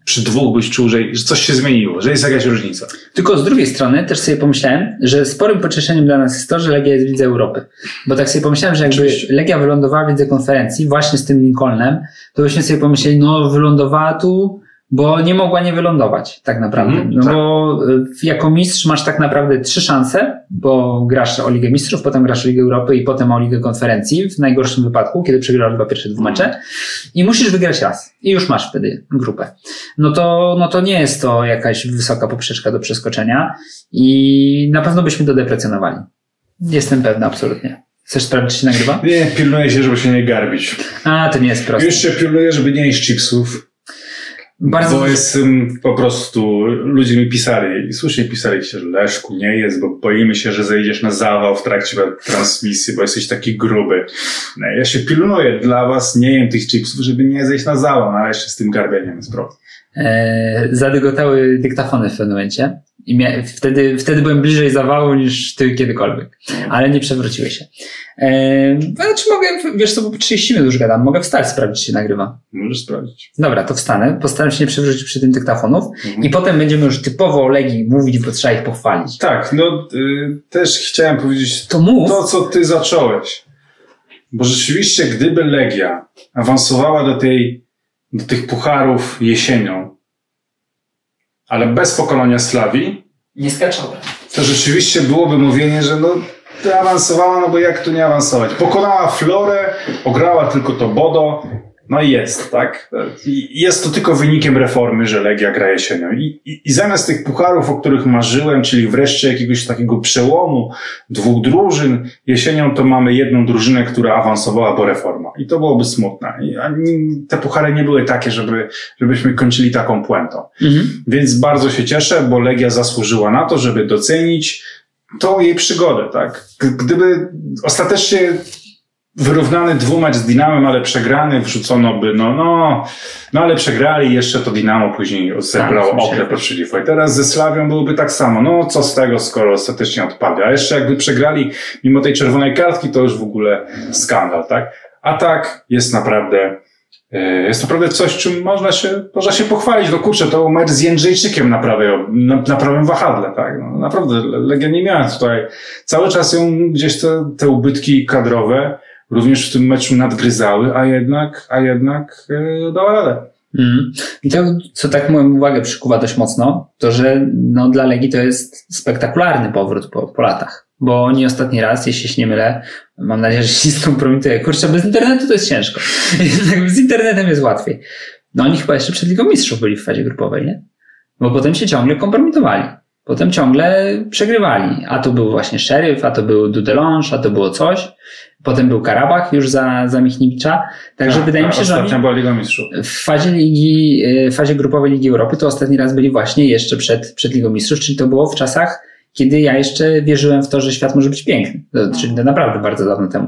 przy dwóch byś czuł, że coś się zmieniło, że jest jakaś różnica. Tylko z drugiej strony też sobie pomyślałem, że sporym pocieszeniem dla nas jest to, że Legia jest Lidze Europy. Bo tak sobie pomyślałem, że jakby Oczywiście. Legia wylądowała w Lidze Konferencji właśnie z tym Lincolnem, to byśmy sobie pomyśleli, no wylądowała tu, bo nie mogła nie wylądować tak naprawdę. Mhm, no tak. bo y, jako mistrz masz tak naprawdę trzy szanse, bo grasz o Ligę Mistrzów, potem grasz o Ligę Europy i potem o Ligę Konferencji w najgorszym wypadku, kiedy przegrasz dwa pierwsze dwa mecze i musisz wygrać raz i już masz wtedy grupę. No to, no to nie jest to jakaś wysoka poprzeczka do przeskoczenia i na pewno byśmy to deprecjonowali. Jestem pewny, absolutnie. Chcesz sprawdzić, czy się nagrywa? Nie, pilnuję się, żeby się nie garbić. A, to nie jest proste. Się pilnuję, żeby nie jeść chipsów, Bardzo bo jest po prostu, ludzie mi pisali i słusznie pisali się, że Leszku nie jest, bo boimy się, że zejdziesz na zawał w trakcie transmisji, bo jesteś taki gruby. No, ja się pilnuję dla was, nie jem tych chipsów, żeby nie zejść na zawał, no ale jeszcze z tym garbieniem jest problem. E, zadygotały dyktafony w pewnym momencie. I mia- wtedy, wtedy byłem bliżej zawału niż ty kiedykolwiek. Ale nie przewróciły się. E, znaczy mogę, wiesz co, bo po 30 minut już gadam, mogę wstać, sprawdzić, czy się nagrywa. Możesz sprawdzić. Dobra, to wstanę, postaram się nie przewrócić przy tym dyktafonów Mhm. i potem będziemy już typowo o Legii mówić, bo trzeba ich pochwalić. Tak, no y, też chciałem powiedzieć To mów. to, co ty zacząłeś. Bo rzeczywiście, gdyby Legia awansowała do tej, do tych pucharów jesienią, ale bez pokonania Slawii, Nie skaczałem. to rzeczywiście byłoby mówienie, że no awansowała, no bo jak tu nie awansować? Pokonała Florę, ograła tylko to Bodo, no i jest, tak? I jest to tylko wynikiem reformy, że Legia gra jesienią. I, i, I zamiast tych pucharów, o których marzyłem, czyli wreszcie jakiegoś takiego przełomu dwóch drużyn, jesienią to mamy jedną drużynę, która awansowała, bo reforma. I to byłoby smutne. I, te puchary nie były takie, żeby, żebyśmy kończyli taką puentą. Mhm. Więc bardzo się cieszę, bo Legia zasłużyła na to, żeby docenić tą jej przygodę, tak? Gdyby ostatecznie wyrównany dwumecz z Dinamem, ale przegrany, wrzucono by, no, no, no ale przegrali, jeszcze to Dinamo później zebrało Tak, przeciwko. I teraz ze Slawią byłoby tak samo, no co z tego, skoro ostatecznie odpadli. A jeszcze jakby przegrali mimo tej czerwonej kartki, to już w ogóle skandal, tak? A tak jest naprawdę E, Jest naprawdę coś, czym można się, można się pochwalić. No kurczę, to mecz z Jędrzejczykiem na, prawej, na, na prawym wahadle, tak. No, naprawdę, Legia nie miała tutaj. Cały czas ją gdzieś te, te ubytki kadrowe również w tym meczu nadgryzały, a jednak, a jednak e, dała radę. Mhm. I to, co tak moją uwagę przykuwa dość mocno, to że no, dla Legii to jest spektakularny powrót po, po latach. Bo oni ostatni raz, jeśli się nie mylę, mam nadzieję, że się nie skompromituję. Kurczę, bez internetu to jest ciężko. [laughs] Z internetem jest łatwiej. No oni chyba jeszcze przed Ligą Mistrzów byli w fazie grupowej, nie? Bo potem się ciągle kompromitowali. Potem ciągle przegrywali. A to był właśnie Sheriff, a to był Dudelange, a to było coś. Potem był Karabach już za, za Michniewicza. Także Tak, wydaje mi tak, się, że oni była Liga Mistrzów. w fazie ligi, e, w fazie grupowej Ligi Europy to ostatni raz byli właśnie jeszcze przed, przed Ligą Mistrzów, czyli to było w czasach, kiedy ja jeszcze wierzyłem w to, że świat może być piękny. To, czyli naprawdę bardzo dawno temu.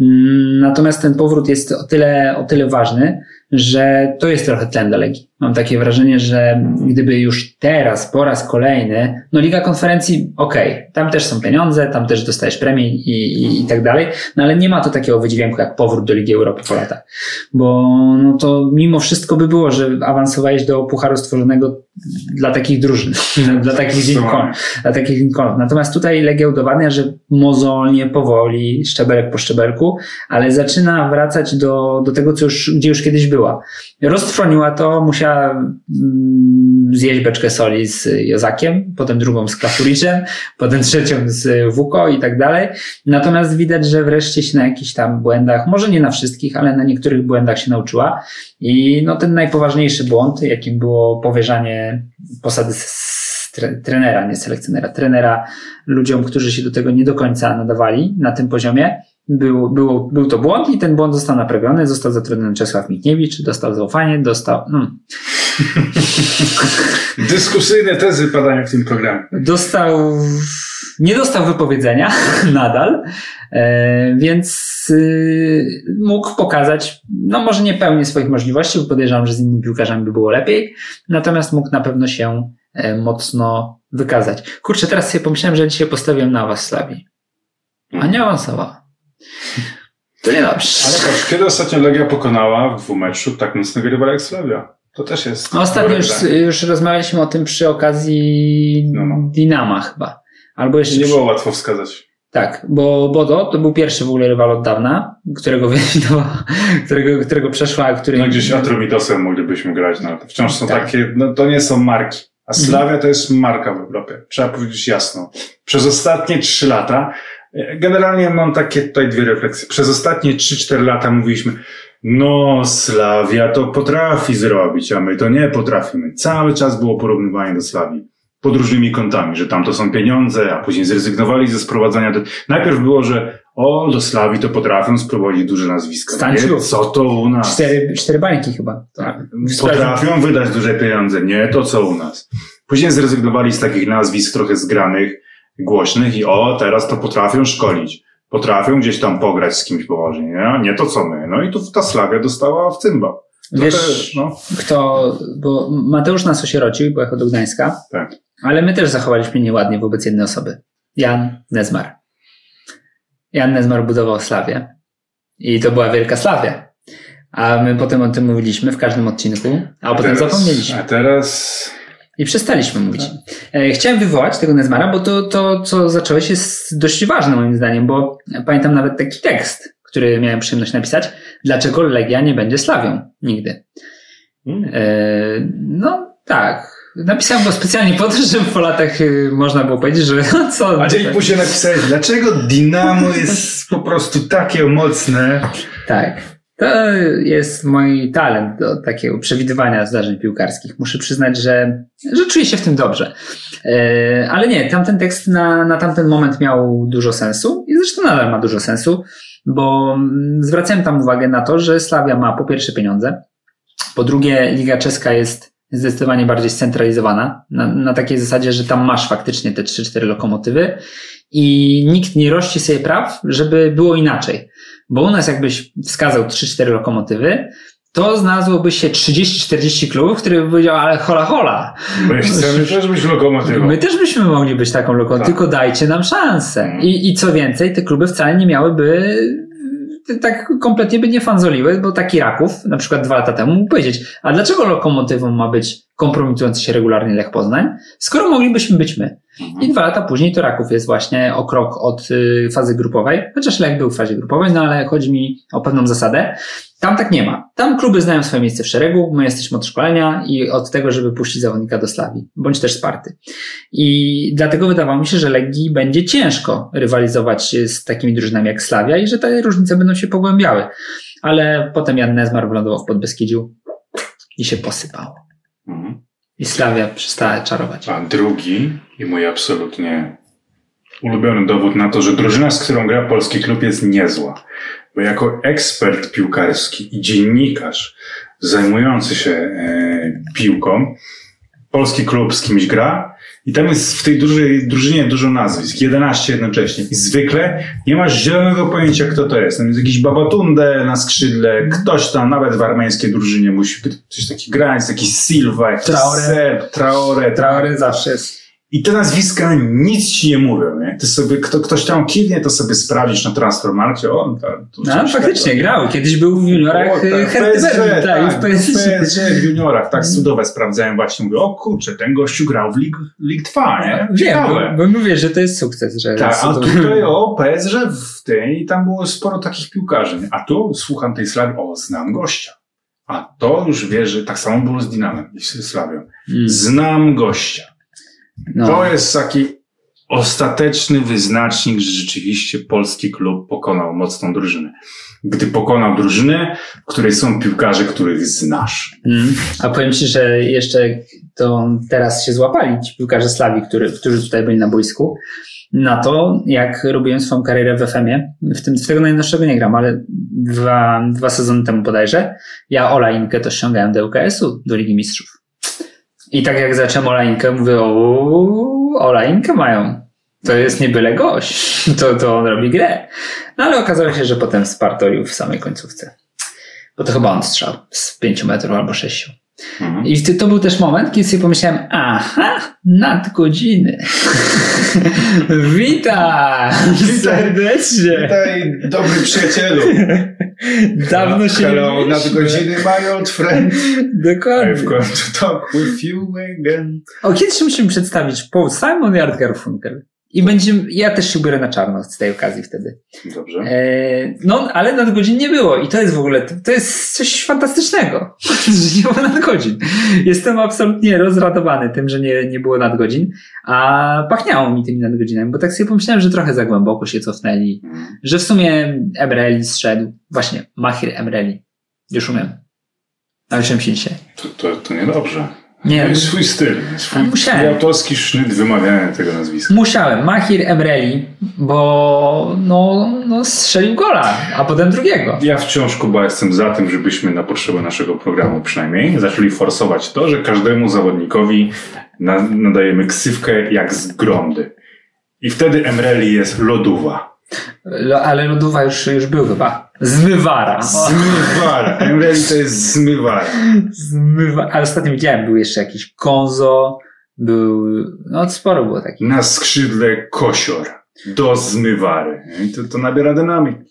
Mm, Natomiast ten powrót jest o tyle, o tyle ważny, że to jest trochę tlen do Legii. Mam takie wrażenie, że gdyby już teraz, po raz kolejny, no Liga Konferencji, okej, tam też są pieniądze, tam też dostajesz premie i, i, i tak dalej, no ale nie ma to takiego wydźwięku jak powrót do Ligi Europy po latach. Bo no to mimo wszystko by było, że awansowałeś do pucharu stworzonego dla takich drużyn, [laughs] dla takich Lincoln, dla takich Lincolnów. Natomiast tutaj Legia udowadnia, że mozolnie, powoli, szczebelek po szczebelku, ale zaczyna wracać do, do tego, co już, gdzie już kiedyś była. Roztrwoniła to, musiała mm, zjeść beczkę soli z Jozakiem, potem drugą z Klafuriczem, [laughs] potem trzecią z Wuko i tak dalej. Natomiast widać, że wreszcie się na jakichś tam błędach, może nie na wszystkich, ale na niektórych błędach się nauczyła. I no ten najpoważniejszy błąd, jakim było powierzanie posady trenera, nie selekcjonera, trenera ludziom, którzy się do tego nie do końca nadawali na tym poziomie, był, był, był to błąd i ten błąd został naprawiony, został zatrudniony Czesław Michniewicz, dostał zaufanie, dostał, no, [laughs] Dyskusyjne tezy padają w tym programie. dostał, nie dostał wypowiedzenia [laughs] nadal, e, więc y, mógł pokazać, no może nie pełnię swoich możliwości, bo podejrzewam, że z innymi piłkarzami by było lepiej, natomiast mógł na pewno się e, mocno wykazać. Kurczę, teraz sobie pomyślałem, że dzisiaj postawiłem na was Slawii. A nie awansowała. To niedobrze. Ale patrz, kiedy ostatnio Legia pokonała w dwumeczu tak mocnego rywala jak Slavia? To też jest... No, ostatnio już, już rozmawialiśmy o tym przy okazji No, no. Dinama chyba. Albo jeszcze Nie przy... było łatwo wskazać. Tak, bo Bodo to był pierwszy w ogóle rywal od dawna, którego [laughs] wyeliminował, którego, którego przeszła, a który... No gdzieś Atromidosem moglibyśmy grać, no to wciąż są Tak. takie, no to nie są marki. A Slavia to jest marka w Europie. Trzeba powiedzieć jasno. Przez ostatnie trzy lata, generalnie mam takie tutaj dwie refleksje. Przez ostatnie 3-4 lata mówiliśmy, no Slavia to potrafi zrobić, a my to nie potrafimy. Cały czas było porównywanie do Slawii. Pod różnymi kątami, że tam to są pieniądze, a później zrezygnowali ze sprowadzania. Do... Najpierw było, że o, do Slawii to potrafią sprowadzić duże nazwiska. Stanciu. Nie, co to u nas? Cztery, cztery bańki chyba. Tak. Sprawdzam. Potrafią wydać duże pieniądze, nie to co u nas. Później zrezygnowali z takich nazwisk trochę zgranych, głośnych i o, teraz to potrafią szkolić. Potrafią gdzieś tam pograć z kimś poważnie, nie? nie to co my. No i tu ta Slavia dostała w cymba. Trochę, Wiesz, no, kto, bo Mateusz nas osierocił i pojechał do Gdańska, tak. ale my też zachowaliśmy nieładnie wobec jednej osoby. Jan Nezmar. Jan Nezmar budował Slawię i to była wielka Slawia. A my potem o tym mówiliśmy w każdym odcinku, a potem teraz, zapomnieliśmy. A teraz I przestaliśmy mówić. E, Chciałem wywołać tego Nezmara, bo to, to, co zacząłeś, jest dość ważne moim zdaniem, bo pamiętam nawet taki tekst, który miałem przyjemność napisać. Dlaczego Legia nie będzie Slawią? Nigdy. E, no tak. Napisałem go specjalnie po to, żeby po latach e, można było powiedzieć, że [laughs] co... A dzień później napisałeś, dlaczego Dynamo jest po prostu takie mocne. Tak. To jest mój talent do takiego przewidywania zdarzeń piłkarskich. Muszę przyznać, że, że czuję się w tym dobrze. E, ale nie, tamten tekst na, na tamten moment miał dużo sensu i zresztą nadal ma dużo sensu, bo mm, zwracałem tam uwagę na to, że Slavia ma po pierwsze pieniądze, po drugie Liga Czeska jest zdecydowanie bardziej scentralizowana, na, na takiej zasadzie, że tam masz faktycznie te 3-4 lokomotywy i nikt nie rości sobie praw, żeby było inaczej. Bo u nas jakbyś wskazał 3-4 lokomotywy, to znalazłoby się 30-40 klubów, które by powiedział, ale hola hola. My chcemy też być lokomotywą. My też byśmy mogli być taką lokomotywą, Tak. tylko dajcie nam szansę. Mhm. I, I co więcej, te kluby wcale nie miałyby tak kompletnie by nie fanzoliły, bo taki Raków, na przykład dwa lata temu, mógł powiedzieć, a dlaczego lokomotywą ma być kompromitujący się regularnie Lech Poznań, skoro moglibyśmy być my. I dwa lata później to Raków jest właśnie o krok od y, fazy grupowej, chociaż Lech był w fazie grupowej, no ale chodzi mi o pewną zasadę. Tam tak nie ma. Tam kluby znają swoje miejsce w szeregu, my jesteśmy od szkolenia i od tego, żeby puścić zawodnika do Slawii, bądź też Sparty. I dlatego wydawało mi się, że Legii będzie ciężko rywalizować z takimi drużynami jak Slavia i że te różnice będą się pogłębiały. Ale potem Jan Nezmar wylądował w Podbeskidziu i się posypało. Mhm. I Slavia przestała czarować. A drugi i mój absolutnie ulubiony dowód na to, że drużyna, z którą gra polski klub jest niezła. Bo jako ekspert piłkarski i dziennikarz zajmujący się e, piłką, polski klub z kimś gra i tam jest w tej dużej drużynie dużo nazwisk, 11 jednocześnie. I zwykle nie masz zielonego pojęcia, kto to jest. Tam jest jakiś Babatunde na skrzydle, ktoś tam, nawet w armeńskiej drużynie musi być coś taki grać, jakiś Silva, jakiś Traore. Serb, Traore, Traory zawsze jest. I te nazwiska nic ci nie mówią, nie? Ty sobie, kto, ktoś tam kiwnie, to sobie sprawdzisz na transfermarcie, on tam... No, faktycznie grał. Kiedyś był w juniorach O, tak, y, PSG, tak, tak, w PSG. PSG w juniorach, tak cudowe sprawdzałem właśnie, mówię, o kurczę, ten gościu grał w League, League 2, nie? Wiem, Ciekawe. bo, bo mówię, że to jest sukces. Że Tak, a tutaj o PSG w tej tam było sporo takich piłkarzy. nie? A tu słucham tej Slawi, o znam gościa. A to już wiesz, że tak samo było z Dinamem i z Slawią. Mm, Znam gościa. No. To jest taki ostateczny wyznacznik, że rzeczywiście polski klub pokonał mocną drużynę. Gdy pokonał drużynę, w której są piłkarze, których znasz. Mm. A powiem Ci, że jeszcze to teraz się złapali ci piłkarze Slawii, który, którzy tutaj byli na boisku, na to, jak robiłem swoją karierę w FM-ie. W tym, w tego najnowszego nie gram, ale dwa, dwa sezony temu bodajże. Ja Ola Inkę to ściągałem do UKS-u, do Ligi Mistrzów. I tak jak zacząłem Ola Inkę, mówię, o, Ola Inkę mają. To jest nie byle gość. [laughs] To, to on robi grę. No ale okazało się, że potem spartolił w samej końcówce. Bo to chyba on strzał z 5 metrów albo 6. Mhm. I to był też moment, kiedy sobie pomyślałem, aha, nadgodziny. [laughs] Witam serdecznie. Witaj, dobry przyjacielu. Dawno się Hello, nie nadgodziny my old friend. Dokładnie. w końcu talk with you again. O, kiedyś musimy przedstawić Paul Simon i Art Garfunkel. I będziemy, ja też się ubiorę na czarno z tej okazji wtedy. Dobrze. E, no, ale nadgodzin nie było i to jest w ogóle, to, jest coś fantastycznego, [laughs] że nie było nadgodzin. Jestem absolutnie rozradowany tym, że nie, nie było nadgodzin, a pachniało mi tymi nadgodzinami, bo tak sobie pomyślałem, że trochę za głęboko się cofnęli, Mhm. że w sumie Emreli zszedł, właśnie, Mahir Emreli, już umiem. Nauczyłem się dzisiaj. To, to, to niedobrze. Nie, Miałeś swój styl, swój, A musiałem. swój autorski sznyt wymawiania tego nazwiska. Musiałem. Mahir Emreli, bo no, no strzelił gola, a potem drugiego. Ja wciąż, Kuba, jestem za tym, żebyśmy na potrzeby naszego programu przynajmniej zaczęli forsować to, że każdemu zawodnikowi na, nadajemy ksywkę jak z gromdy. I wtedy Emreli jest lodowa. Ale Lodowa już, już był chyba. Zmywara. Zmywara. Emreli to jest zmywara. zmywa. Ale ostatnio widziałem, był jeszcze jakiś Konzo, był, no sporo było takich. Na skrzydle kosior. Do zmywary. I to, to nabiera dynamiki.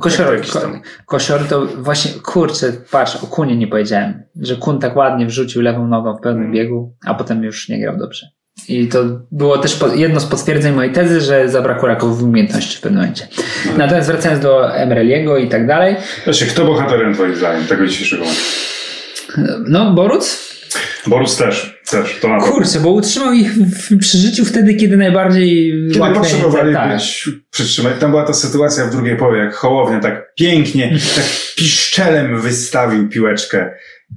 Kosior, ko, kosior to właśnie, kurczę, patrz, o Kunie nie powiedziałem, że Kun tak ładnie wrzucił lewą nogą w pełnym Mm. biegu, a potem już nie grał dobrze. I to było też jedno z potwierdzeń mojej tezy, że zabrakło raków umiejętności w pewnym momencie. Natomiast wracając do Emreliego i tak dalej, Znaczy, kto bohaterem twoim zdaniem tego dzisiejszego no Boruc, Borus też. Też. To kurczę, bo utrzymał ich w, przy życiu wtedy, kiedy najbardziej Kiedy łatwiej- potrzebowali tak. być przytrzymać. Tam była ta sytuacja w drugiej połowie, jak Hołownia tak pięknie, tak piszczelem wystawił piłeczkę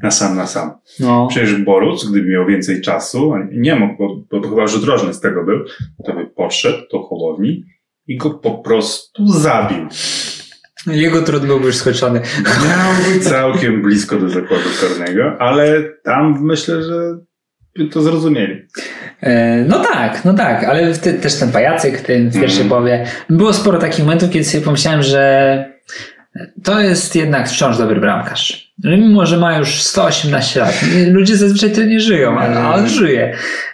na sam na sam. No. Przecież Boruc, gdyby miał więcej czasu, nie mógł, bo, bo chyba rzut rożny z tego był, to by podszedł do Hołowni i go po prostu zabił. Jego trud byłby już skończony. Miał być całkiem blisko do zakładu karnego, ale tam myślę, że by to zrozumieli. E, No tak, no tak, ale te, też ten pajacyk ten w pierwszej Mhm. połowie. Było sporo takich momentów, kiedy sobie pomyślałem, że to jest jednak wciąż dobry bramkarz. No Mimo, że ma już 118 lat. Ludzie zazwyczaj tyle nie żyją, ale a on żyje.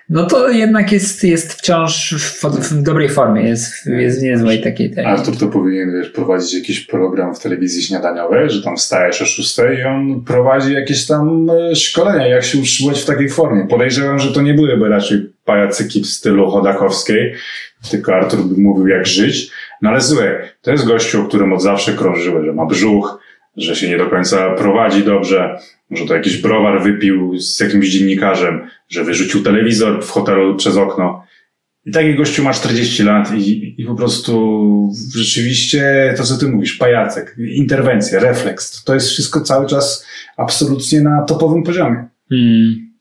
No to jednak jest, jest wciąż w, w dobrej formie, jest, jest w niezłej takiej tej. Artur to powinien wiesz, prowadzić jakiś program w telewizji śniadaniowej, że tam wstajesz o 6 i on prowadzi jakieś tam e, szkolenia, jak się utrzymać w takiej formie. Podejrzewam, że to nie byłyby raczej pajacyki w stylu Chodakowskiej, tylko Artur by mówił jak żyć. No ale słuchaj, to jest gościu, o którym od zawsze krążyły, że ma brzuch, że się nie do końca prowadzi dobrze, że to jakiś browar wypił z jakimś dziennikarzem, że wyrzucił telewizor w hotelu przez okno. I taki gościu ma 40 lat i, i po prostu rzeczywiście to, co ty mówisz, pajacek, interwencja, refleks, to jest wszystko cały czas absolutnie na topowym poziomie. Hmm.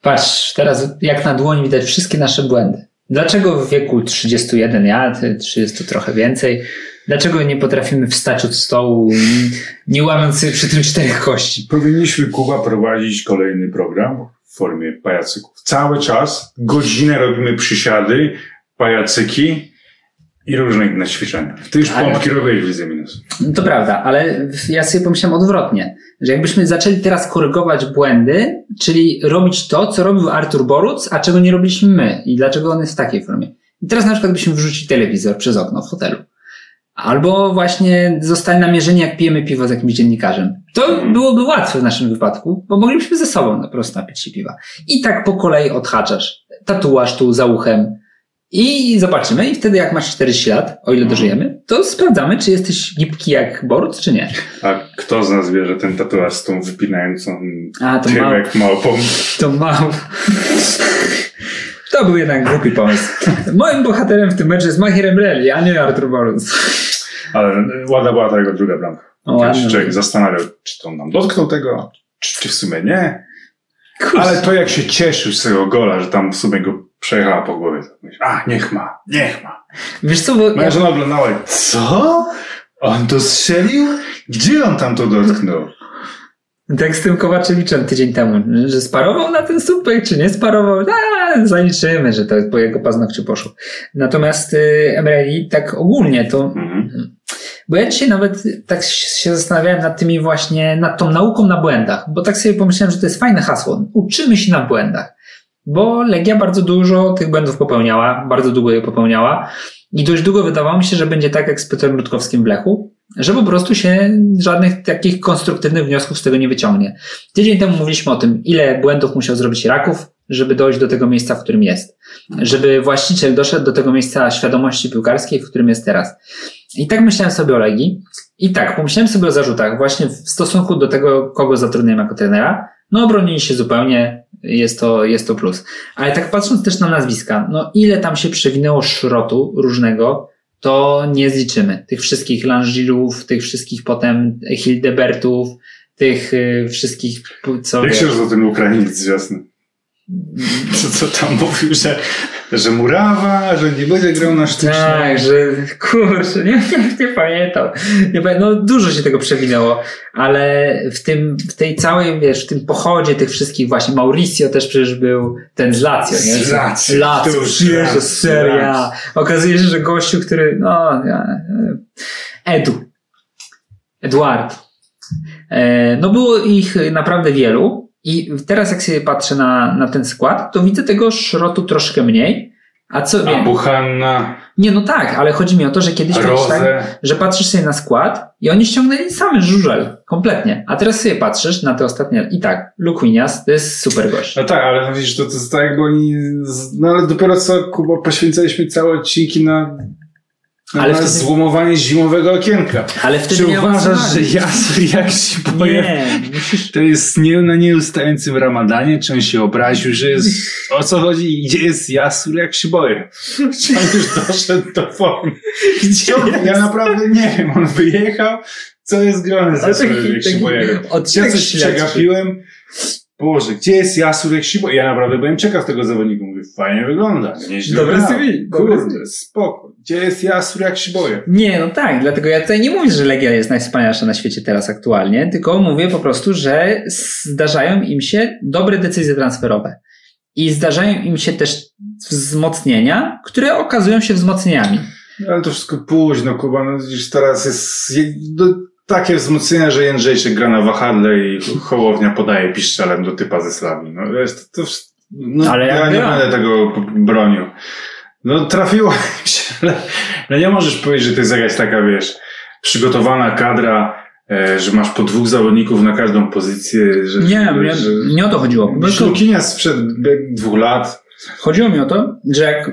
Patrz, teraz jak na dłoni widać wszystkie nasze błędy. Dlaczego w wieku 31 lat, 30 trochę więcej, dlaczego nie potrafimy wstać od stołu, nie łamiąc sobie przy tym czterech kości? Powinniśmy, Kuba, prowadzić kolejny program w formie pajacyków. Cały czas, godzinę robimy przysiady, pajacyki i różne inne ćwiczenia. Ty już Ale- pompki robiłeś, widzę minus. No to prawda, ale ja sobie pomyślałem odwrotnie, że jakbyśmy zaczęli teraz korygować błędy, czyli robić to, co robił Artur Boruc, a czego nie robiliśmy my i dlaczego on jest w takiej formie. I teraz na przykład byśmy wrzucili telewizor przez okno w hotelu. Albo właśnie zostali namierzeni, jak pijemy piwo z jakimś dziennikarzem. To byłoby łatwe w naszym wypadku, bo moglibyśmy ze sobą po prostu napić się piwa. I tak po kolei odhaczasz. Tatuaż tu za uchem. I zobaczymy. I wtedy jak masz 40 lat, o ile dożyjemy, to sprawdzamy, czy jesteś gibki jak Boruc, czy nie. A kto z nas wie, że ten tatuaż z tą wypinającą A, to ma- tyłek małpą? To mało. To był jednak głupi pomysł. Moim bohaterem w tym meczu jest Mahir Emreli, a nie Artur Boruc. Ale ładna była ta jego druga bramka. Kiedyś ładna. człowiek zastanawiał, czy to on nam dotknął tego, czy, czy w sumie nie. Kurczę. Ale to jak się cieszył z tego gola, że tam w sumie go przejechała po głowie. A, niech ma, niech ma. Wiesz co, bo Moja żona oglądała i co? On to strzelił? Gdzie on tam to dotknął? Mhm. Bo ja dzisiaj nawet tak się zastanawiałem nad tymi właśnie, nad tą nauką na błędach, bo tak sobie pomyślałem, że to jest fajne hasło. Uczymy się na błędach. Bo Legia bardzo dużo tych błędów popełniała, bardzo długo je popełniała i dość długo wydawało mi się, że będzie tak jak z Piotrem Rutkowskim w Lechu, że po prostu się żadnych takich konstruktywnych wniosków z tego nie wyciągnie. Tydzień temu mówiliśmy o tym, ile błędów musiał zrobić Raków, żeby dojść do tego miejsca, w którym jest. Żeby właściciel doszedł do tego miejsca świadomości piłkarskiej, w którym jest teraz. I tak myślałem sobie o Legii. I tak, pomyślałem sobie o zarzutach właśnie w stosunku do tego, kogo zatrudniam jako trenera. No, obronili się zupełnie, jest to, jest to plus. Ale tak patrząc też na nazwiska, no ile tam się przewinęło szrotu różnego, to nie zliczymy. Tych wszystkich Langilów, tych wszystkich potem Hildebertów, tych y, wszystkich, co Jak się nazywa ten Ukrainiec z wiosny? Co, co tam mówił, że, że murawa, że nie będzie grał na sztucznie. Tak, że kurczę, nie, nie, nie pamiętam. Nie pamiętam. No dużo się tego przewinęło, ale w tym, w tej całej, wiesz, w tym pochodzie tych wszystkich właśnie, Mauricio też przecież był, ten z Lazio, nie? Z Lazio. Lazio, Lazio, seria. Okazuje się, że gościu, który, no, ja, Edu. Eduard. E, No było ich naprawdę wielu i teraz jak sobie patrzę na, na ten skład, to widzę tego szrotu troszkę mniej. A co A? Buchanna, Nie, no tak, ale chodzi mi o to, że kiedyś miałeś tak, Rozę. że patrzysz sobie na skład i oni ściągnęli samy żużel. Kompletnie. A teraz sobie patrzysz na te ostatnie i tak, Luke Winias to jest super gość. No tak, ale widzisz, to, to jest tak jakby oni, no ale dopiero co, Kuba, poświęcaliśmy całe odcinki na, Ale na wtedy- złomowanie zimowego okienka. Ale wtedy Czy uważasz, że. Jasur [laughs] jak się boję? Nie, musisz... To jest nie, na nieustającym ramadanie, czy on się obraził, że jest, o co chodzi, gdzie jest Jasur jak się boję? Czy on już doszedł do formy? Gdzie ja naprawdę nie wiem, on wyjechał, co jest grane z Ale Jasurem taki- jak się boję? Ja coś przegapiłem, Boże, gdzie jest Jasur jak się boję? Ja naprawdę byłem ciekaw tego zawodnika, mówię, fajnie wygląda, nieźle Dobre grał. CV, dobre Kurde, spoko. Gdzie jest Jasur jak się boję? Nie, no tak, dlatego ja tutaj nie mówię, że Legia jest najwspanialsza na świecie teraz aktualnie, tylko mówię po prostu, że zdarzają im się dobre decyzje transferowe. I zdarzają im się też wzmocnienia, które okazują się wzmocnieniami. Ale to wszystko późno, Kuba. No widzisz, teraz jest do, takie wzmocnienie, że Jędrzejczyk gra na wahadle i Hołownia podaje piszczelem do typa ze Slawii. No, to, to, no, Ale ja nie będę tego bronił. No trafiło im się, ale, ale nie możesz powiedzieć, że to jest jakaś taka, wiesz, przygotowana kadra, e, że masz po dwóch zawodników na każdą pozycję. Że, Nie, nie, że, nie o to chodziło. Szlukinia sprzed dwóch lat. chodziło mi o to, że jak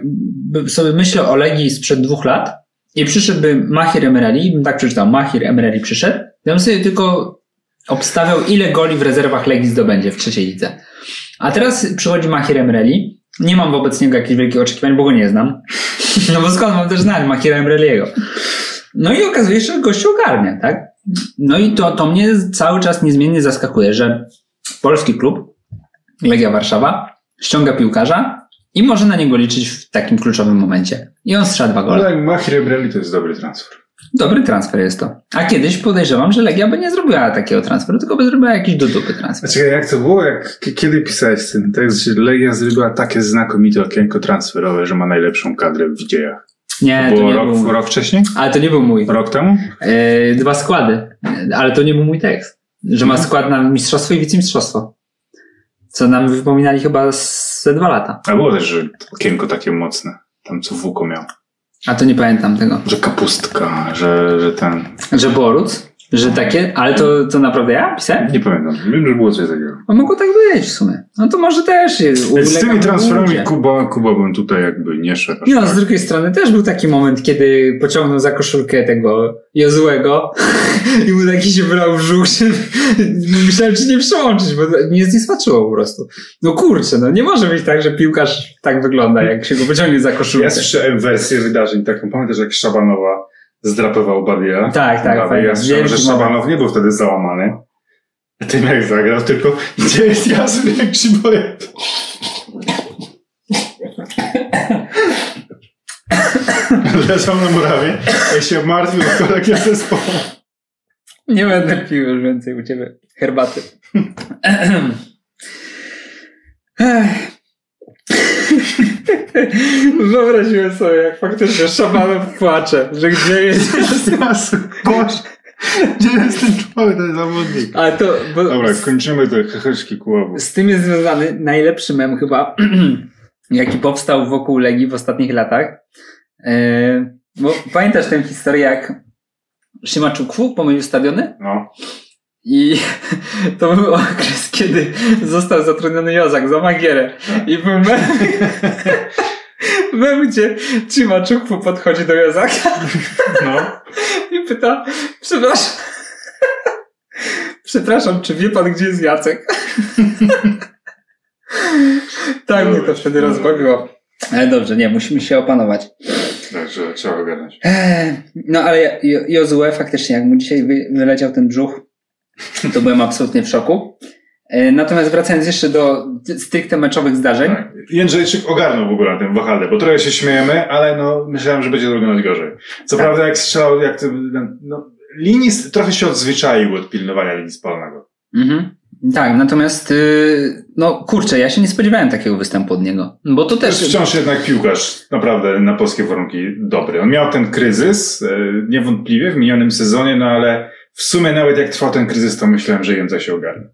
sobie myślę o Legii sprzed dwóch lat i przyszedłby Mahir Emerali, bym tak przeczytał, Mahir Emerali przyszedł, ja bym sobie tylko obstawiał, ile goli w rezerwach Legii zdobędzie w trzeciej lidze. A teraz przychodzi Mahir Emreli. Nie mam wobec niego jakichś wielkich oczekiwań, bo go nie znam. [laughs] No bo skąd mam też znać Mahira Emreliego? No i okazuje się, że gościu ogarnia, tak? No i to, to mnie cały czas niezmiennie zaskakuje, że polski klub, Legia Warszawa, ściąga piłkarza i może na niego liczyć w takim kluczowym momencie. I on strzela dwa gole. jak Mahir Breli to jest dobry transfer. Dobry transfer jest to. A kiedyś podejrzewam, że Legia by nie zrobiła takiego transferu, tylko by zrobiła jakiś do dupy transfer. Czekaj, jak to było? Jak, kiedy pisałeś ten tekst, że Legia zrobiła takie znakomite okienko transferowe, że ma najlepszą kadrę w dziejach? Nie, To to było nie rok, był. rok wcześniej? Ale to nie był mój. Rok temu? E, dwa składy. Ale to nie był mój tekst. Że ma Mhm. skład na mistrzostwo i wicemistrzostwo. Co nam wypominali chyba z- ze dwa lata. A było też, że okienko takie mocne. Tam co Wuko miał. A to nie pamiętam tego. Że kapustka, że, że ten... Że Boruc? Że takie? Ale to, to naprawdę ja pisałem? Nie pamiętam. Wiem, że było coś takiego. No mogło tak być w sumie. No to może też jest. z tymi transferami. Kuba, Kuba bym tutaj jakby nie szedł. no, tak. z drugiej strony też był taki moment, kiedy pociągnął za koszulkę tego Jozłego [laughs] i mu taki się brał w brzuch, [laughs] myślałem, czy nie przełączyć, bo mnie zniesmaczyło po prostu. No kurczę, no nie może być tak, że piłkarz tak wygląda, jak się go pociągnie za koszulkę. Ja słyszałem wersję wydarzeń taką. Pamiętasz, jak Szabanowa zdrapował Badia? Tak, tak, Ja słyszałem, że Szabanow nie był wtedy załamany. Tym jak zagrał, tylko gdzie jest Jasur, jak boję. Leżał na murawie, ja się martwił o kolegę zespołu. Nie będę pił już więcej u ciebie herbaty. [clears throat] [clears throat] [clears throat] [laughs] Wyobraziłem sobie, jak faktycznie szamanem płacze, że gdzie jest... [laughs] Boże, gdzie jest ten człowiek, ten zawodnik? Ale to... Bo Dobra, kończymy te heheszki kuławu. z tym jest związany najlepszy mem chyba, [clears throat] jaki powstał wokół Legii w ostatnich latach. Yy, bo pamiętasz tę historię, jak Szymaczukwu pomylił stadiony? No. I [laughs] to był okres, kiedy został zatrudniony Jozak za Magierę. I był mem, [laughs] mem gdzie Szymaczukwu podchodzi do Jozaka [laughs] No. i pyta, przepraszam, przepraszam, czy wie pan, gdzie jest Jacek? tak mnie to wtedy rozbawiło. Ale dobrze, nie, musimy się opanować. Także trzeba ogarnąć. Eee, No ale Jo- Jozue faktycznie, jak mu dzisiaj wy, wyleciał ten brzuch, to byłem absolutnie w szoku. E, Natomiast wracając jeszcze do stricte meczowych zdarzeń, Tak. Jędrzejczyk ogarnął w ogóle na tym wahale, bo trochę się śmiejemy, ale no myślałem, że będzie to wyglądać gorzej. Co Tak. prawda jak strzelał, jak to, no, linii, trochę się odzwyczaił od pilnowania linii spalnego. mhm. tak, natomiast y, no kurczę, ja się nie spodziewałem takiego występu od niego, bo to też... wciąż jednak piłkarz naprawdę na polskie warunki dobry. On miał ten kryzys, e, niewątpliwie w minionym sezonie, no ale w sumie nawet jak trwał ten kryzys, to myślałem, że Jędza się ogarnie.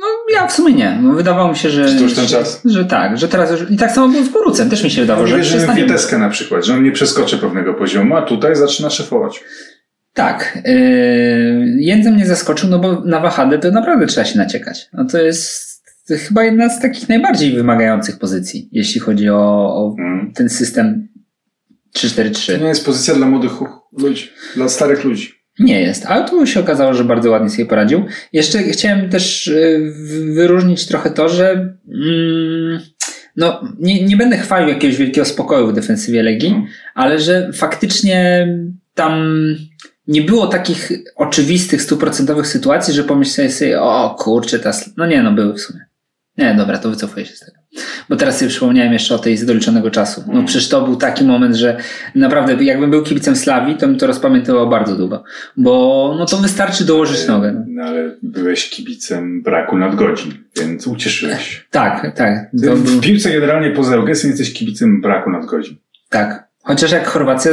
No ja w sumie nie, no, wydawało mi się, że... Czy to już ten czas? Że tak, że teraz już... I tak samo było z Borucem, też mi się wydawało, że Wierzymy w przestanie... Wieteskę na przykład, że on nie przeskoczy pewnego poziomu, a tutaj zaczyna szefować. Tak. Yy, Jędze mnie zaskoczył, no bo na wahadę to naprawdę trzeba się naciekać. No to jest chyba jedna z takich najbardziej wymagających pozycji, jeśli chodzi o, o Mm. ten system To 3-4-3. nie jest pozycja dla młodych ludzi, dla starych ludzi. Nie jest, ale tu się okazało, że bardzo ładnie sobie poradził. Jeszcze chciałem też w- wyróżnić trochę to, że mm, no, nie, nie będę chwalił jakiegoś wielkiego spokoju w defensywie Legii, Mhm. ale że faktycznie tam nie było takich oczywistych, stuprocentowych sytuacji, że pomyślałeś sobie, o kurczę, teraz, no nie, no były w sumie. Nie, dobra, to wycofuję się z tego. Bo teraz sobie przypomniałem jeszcze o tej z doliczonego czasu. No przecież to był taki moment, że naprawdę jakbym był kibicem Slawii, to bym to rozpamiętywał bardzo długo. Bo no to wystarczy dołożyć nogę. No. Ale byłeś kibicem braku nadgodzin, więc ucieszyłeś. Tak, tak. To w piłce generalnie poza Eugesem jesteś kibicem braku nadgodzin. tak. Chociaż jak Chorwacja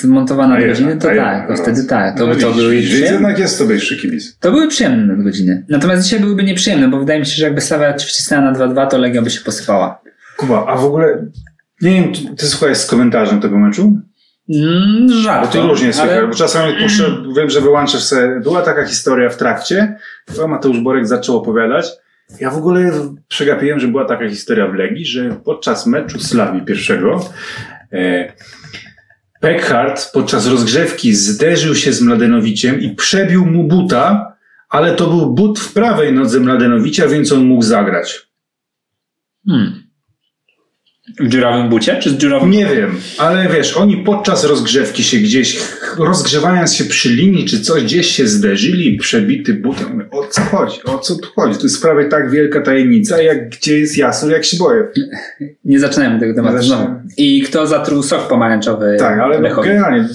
zmontowana A na jednak, godziny, to tak, to no. wtedy tak. To, No to były widzisz, przyjemne. jednak jest to wyższy kibic. To były przyjemne nadgodziny. Natomiast dzisiaj byłyby nieprzyjemne, bo wydaje mi się, że jakby Slavia wcisnęła na 2-2, to Legia by się posypała. Kuba, a w ogóle, nie wiem, ty, ty słuchałeś z komentarzem tego meczu? Mm, Bo żarto. to różnie słychać, ale- bo czasami puszczę, wiem, że wyłączasz sobie, była taka historia w trakcie, chyba Mateusz Borek zaczął opowiadać, ja w ogóle przegapiłem, że była taka historia w Legii, że podczas meczu Slawii pierwszego e, Peckhardt podczas rozgrzewki zderzył się z Mladenowiciem i przebił mu buta, ale to był but w prawej nodze Mladenowicza, więc on mógł zagrać. Hmm. W dziurawym bucie, czy z dziurawym... Nie wiem, ale wiesz, oni podczas rozgrzewki się gdzieś, rozgrzewając się przy linii czy coś, gdzieś się zderzyli, przebity butem. Mówię, O co chodzi? O co tu chodzi? To jest prawie tak wielka tajemnica, jak gdzie jest jasno, jak się boję. Nie zaczynajmy tego tematu znowu. I kto zatruł sok pomarańczowy Tak, ale Lechowi? generalnie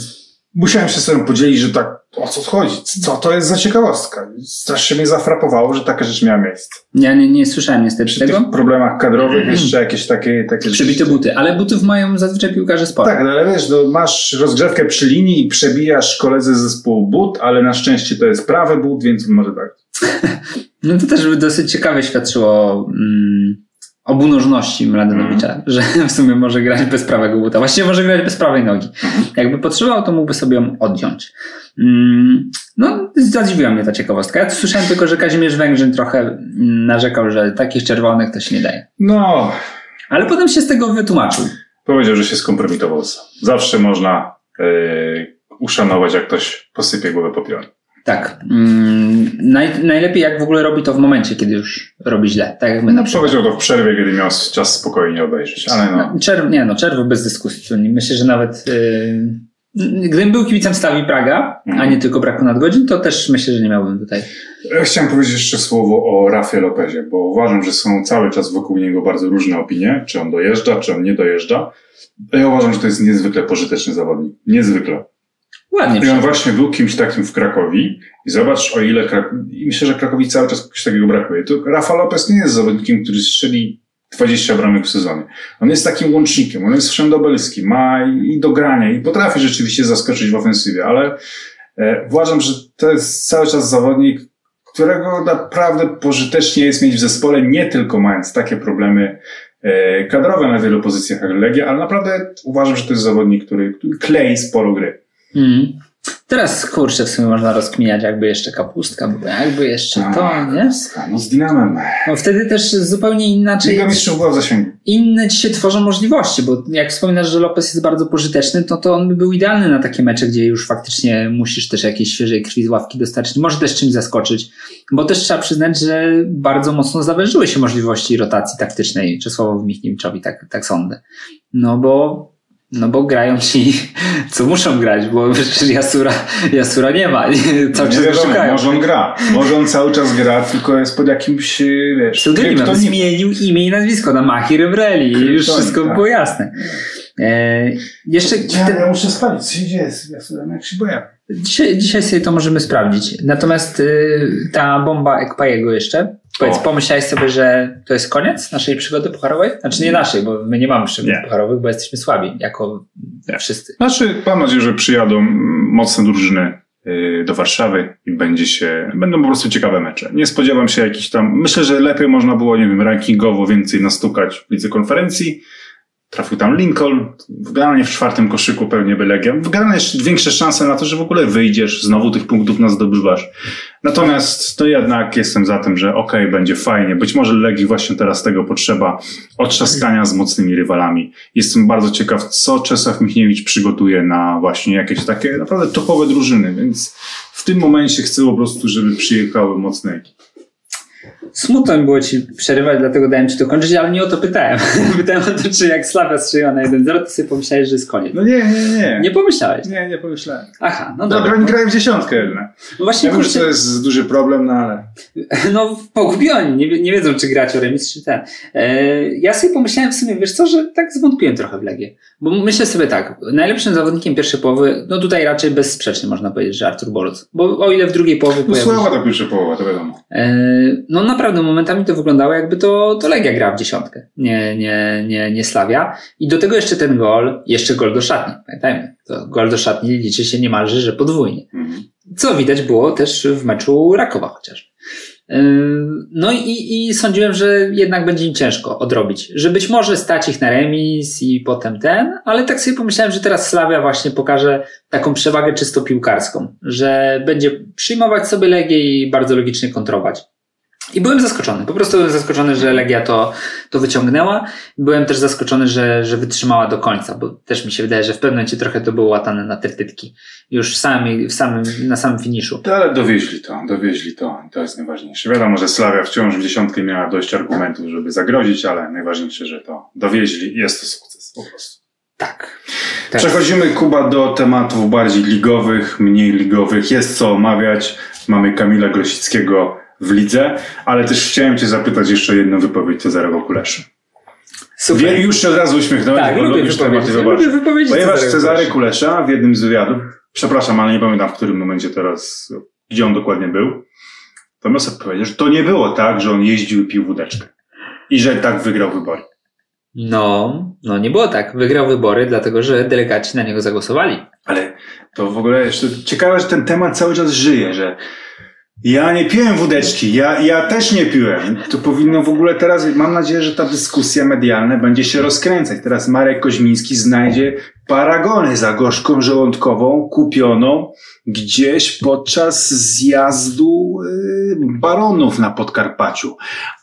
musiałem się z tym podzielić, że tak, o co chodzi? Co to jest za ciekawostka? Strasznie mnie zafrapowało, że taka rzecz miała miejsce. Ja nie, nie słyszałem niestety Przy tego. tych problemach kadrowych jeszcze jakieś takie... takie Przebite buty, ale butów mają zazwyczaj piłkarze sporo. Tak, no ale wiesz, no, masz rozgrzewkę przy linii i przebijasz koledzy z zespołu but, ale na szczęście to jest prawy but, więc może tak. [laughs] No to też by dosyć ciekawe świadczyło mm, o bunożności Mladenowicza, Mhm. [laughs] że w sumie może grać bez prawego buta. Właściwie może grać bez prawej nogi. Mhm. Jakby potrzebował, to mógłby sobie ją odjąć. Mm, no, zadziwiła mnie ta ciekawostka. Ja słyszałem tylko, że Kazimierz Węgrzyn trochę mm, narzekał, że takich czerwonych to się nie daje. No, Ale potem się z tego wytłumaczył. powiedział, że się skompromitował. Zawsze można yy, uszanować, jak ktoś posypie głowę popiołem. Tak. Mm, naj, najlepiej jak w ogóle robi to w momencie, kiedy już robi źle. Tak jak my na przykład. Powiedział to w przerwie, kiedy miał czas spokojnie obejrzeć, ale no. Czerw, nie no, czerw bez dyskusji. Myślę, że nawet yy, gdybym był kibicem Stawi Praga, a nie tylko braku nadgodzin, to też myślę, że nie miałbym tutaj. Ja Chciałem powiedzieć jeszcze słowo o Rafie Lopezie, bo uważam, że są cały czas wokół niego bardzo różne opinie, czy on dojeżdża, czy on nie dojeżdża. Ja uważam, że to jest niezwykle pożyteczny zawodnik. Niezwykle. Ładnie I on właśnie był kimś takim w Krakowi i zobacz o ile Krak... i myślę, że Krakowi cały czas kogoś takiego brakuje. To Rafa Lopez nie jest zawodnikiem, który strzeli 20 bramek w sezonie. On jest takim łącznikiem, on jest wszędobelski, ma i do grania i potrafi rzeczywiście zaskoczyć w ofensywie, ale e, uważam, że to jest cały czas zawodnik, którego naprawdę pożytecznie jest mieć w zespole, nie tylko mając takie problemy e, kadrowe na wielu pozycjach jak Legia, ale naprawdę uważam, że to jest zawodnik, który, który klei sporo gry. Mm. Teraz kurczę w sumie można rozkminiać, jakby jeszcze kapustka była, jakby jeszcze to, nie? No z Dynamem. No wtedy też zupełnie inaczej. Liga Mistrzów była w zasięgu. Inne ci się tworzą możliwości, bo jak wspominasz, że Lopez jest bardzo pożyteczny, to, to on by był idealny na takie mecze, gdzie już faktycznie musisz też jakiejś świeżej krwi z ławki dostarczyć. Może też czymś zaskoczyć, bo też trzeba przyznać, że bardzo mocno zawężyły się możliwości rotacji taktycznej Czesławowi Michniewiczowi, tak, tak sądzę. No bo no bo grają ci, [laughs] co muszą grać, bo przecież Jasura, Jasura nie ma. [laughs] Cały czas wiadomo, szukają. może on gra. Może on cały czas gra, tylko jest pod jakimś, wiesz, Pseudonimem zmienił imię i nazwisko na Mahir Emreli i już wszystko tak. było jasne. E, jeszcze Ja, ja muszę spalić, co się dzieje z Jasurem, jak się boję. dzisiaj, dzisiaj sobie to możemy sprawdzić. Natomiast y, ta bomba Ekpajego jeszcze. Powiedz, O. pomyślałeś sobie, że to jest koniec naszej przygody pucharowej? Znaczy nie naszej, bo my nie mamy przygód Nie. pucharowych, bo jesteśmy słabi, jako Nie. wszyscy. Znaczy, mam nadzieję, że przyjadą mocne drużyny y, do Warszawy i będzie się, będą po prostu ciekawe mecze. Nie spodziewam się jakichś tam, myślę, że lepiej można było, nie wiem, rankingowo więcej nastukać w lidze konferencji. Trafił tam Lincoln, generalnie w czwartym koszyku pewnie by Legia. Generalnie większe szanse na to, że w ogóle wyjdziesz, znowu tych punktów nas zdobywasz. Natomiast to jednak jestem za tym, że okej, będzie fajnie. Być może Legii właśnie teraz tego potrzeba otrzaskania z mocnymi rywalami. Jestem bardzo ciekaw, co Czesław Michniewicz przygotuje na właśnie jakieś takie naprawdę topowe drużyny, więc w tym momencie chcę po prostu, żeby przyjechały mocne ekipy. Smutno mi było ci przerywać, dlatego dałem ci to kończyć, ale nie o to pytałem. [laughs] pytałem o to, czy jak Slavia strzeliła na 1-0, to sobie pomyślałeś, że jest koniec. No nie, nie, nie. Nie pomyślałeś. nie, nie pomyślałem. Aha, no Dobra, dobra. oni grają w dziesiątkę jednak. No właśnie, Ja wiem, że kurczę, to jest duży problem, no ale... [laughs] No, pogubioni, nie, nie wiedzą, czy grać o remis, czy ten. E, ja sobie pomyślałem w sumie, wiesz co, że tak zwątpiłem trochę w Legię. Bo myślę sobie tak, najlepszym zawodnikiem pierwszej połowy, no tutaj raczej bezsprzecznie można powiedzieć, że Artur Boruc. Bo o ile w drugiej połowie No słaba się, ta pierwsza połowa, to wiadomo. e, no naprawdę momentami to wyglądało jakby to, to Legia grała w dziesiątkę, nie, nie, nie, nie Slavia. I do tego jeszcze ten gol, jeszcze gol do szatni, pamiętajmy. To gol do szatni liczy się niemalże, że podwójnie. Mhm. Co widać było też w meczu Rakowa chociaż. No i, i sądziłem, że jednak będzie im ciężko odrobić. Że być może stać ich na remis i potem ten, ale tak sobie pomyślałem, że teraz Slavia właśnie pokaże taką przewagę czysto piłkarską, że będzie przyjmować sobie Legię i bardzo logicznie kontrować. I byłem zaskoczony. Po prostu byłem zaskoczony, że Legia to, to wyciągnęła. Byłem też zaskoczony, że, że wytrzymała do końca, bo też mi się wydaje, że w pewnym momencie trochę to było łatane na tertytki. Już w samym, w samym, na samym finiszu. To, ale dowieźli to, dowieźli to. To jest najważniejsze. Wiadomo, że Slavia wciąż w dziesiątkę miała dość argumentów, żeby zagrozić, ale najważniejsze, że to dowieźli i jest to sukces po prostu. Tak. tak. Przechodzimy, Kuba, do tematów bardziej ligowych, mniej ligowych. Jest co omawiać. Mamy Kamila Grosickiego w lidze, ale też chciałem Cię zapytać jeszcze jedną wypowiedź Cezarego Kuleszy. Super. Wie, już się od razu uśmiechnąłem, Tak, bo lubię lubisz Lubię wyborcze. wypowiedzi Ponieważ Cezary Kulesza. W jednym z wywiadów, przepraszam, ale nie pamiętam w którym momencie teraz, gdzie on dokładnie był, natomiast odpowiedział, że to nie było tak, że on jeździł i pił wódeczkę. I że tak wygrał wybory. No, no nie było tak. Wygrał wybory, dlatego że delegaci na niego zagłosowali. Ale to w ogóle jeszcze ciekawe, że ten temat cały czas żyje, że ja nie piłem wódeczki, ja, ja też nie piłem. To powinno w ogóle teraz, mam nadzieję, że ta dyskusja medialna będzie się rozkręcać. Teraz Marek Koźmiński znajdzie paragony za gorzką żołądkową kupioną gdzieś podczas zjazdu y, baronów na Podkarpaciu.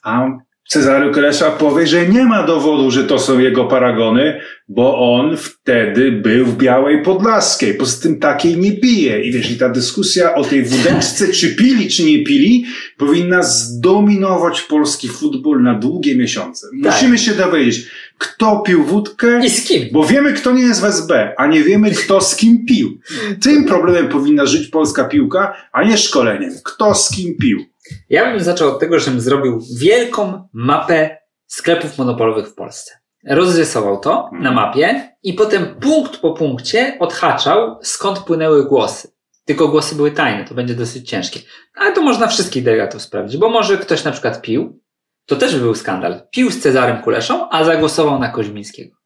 A Cezary Kresza powie, że nie ma dowodu, że to są jego paragony, bo on wtedy był w Białej Podlaskiej. Poza tym takiej nie pije. I wiesz, i ta dyskusja o tej wódeczce, czy pili, czy nie pili, powinna zdominować polski futbol na długie miesiące. Musimy się dowiedzieć, kto pił wódkę, I z kim? bo wiemy, kto nie jest w SB, a nie wiemy, kto z kim pił. Tym problemem powinna żyć polska piłka, a nie szkoleniem. Kto z kim pił. Ja bym zaczął od tego, żebym zrobił wielką mapę sklepów monopolowych w Polsce. Rozrysował to na mapie i potem punkt po punkcie odhaczał, skąd płynęły głosy. Tylko głosy były tajne, to będzie dosyć ciężkie. Ale to można wszystkich delegatów sprawdzić, bo może ktoś na przykład pił, to też by był skandal. Pił z Cezarem Kuleszą, a zagłosował na Koźmińskiego.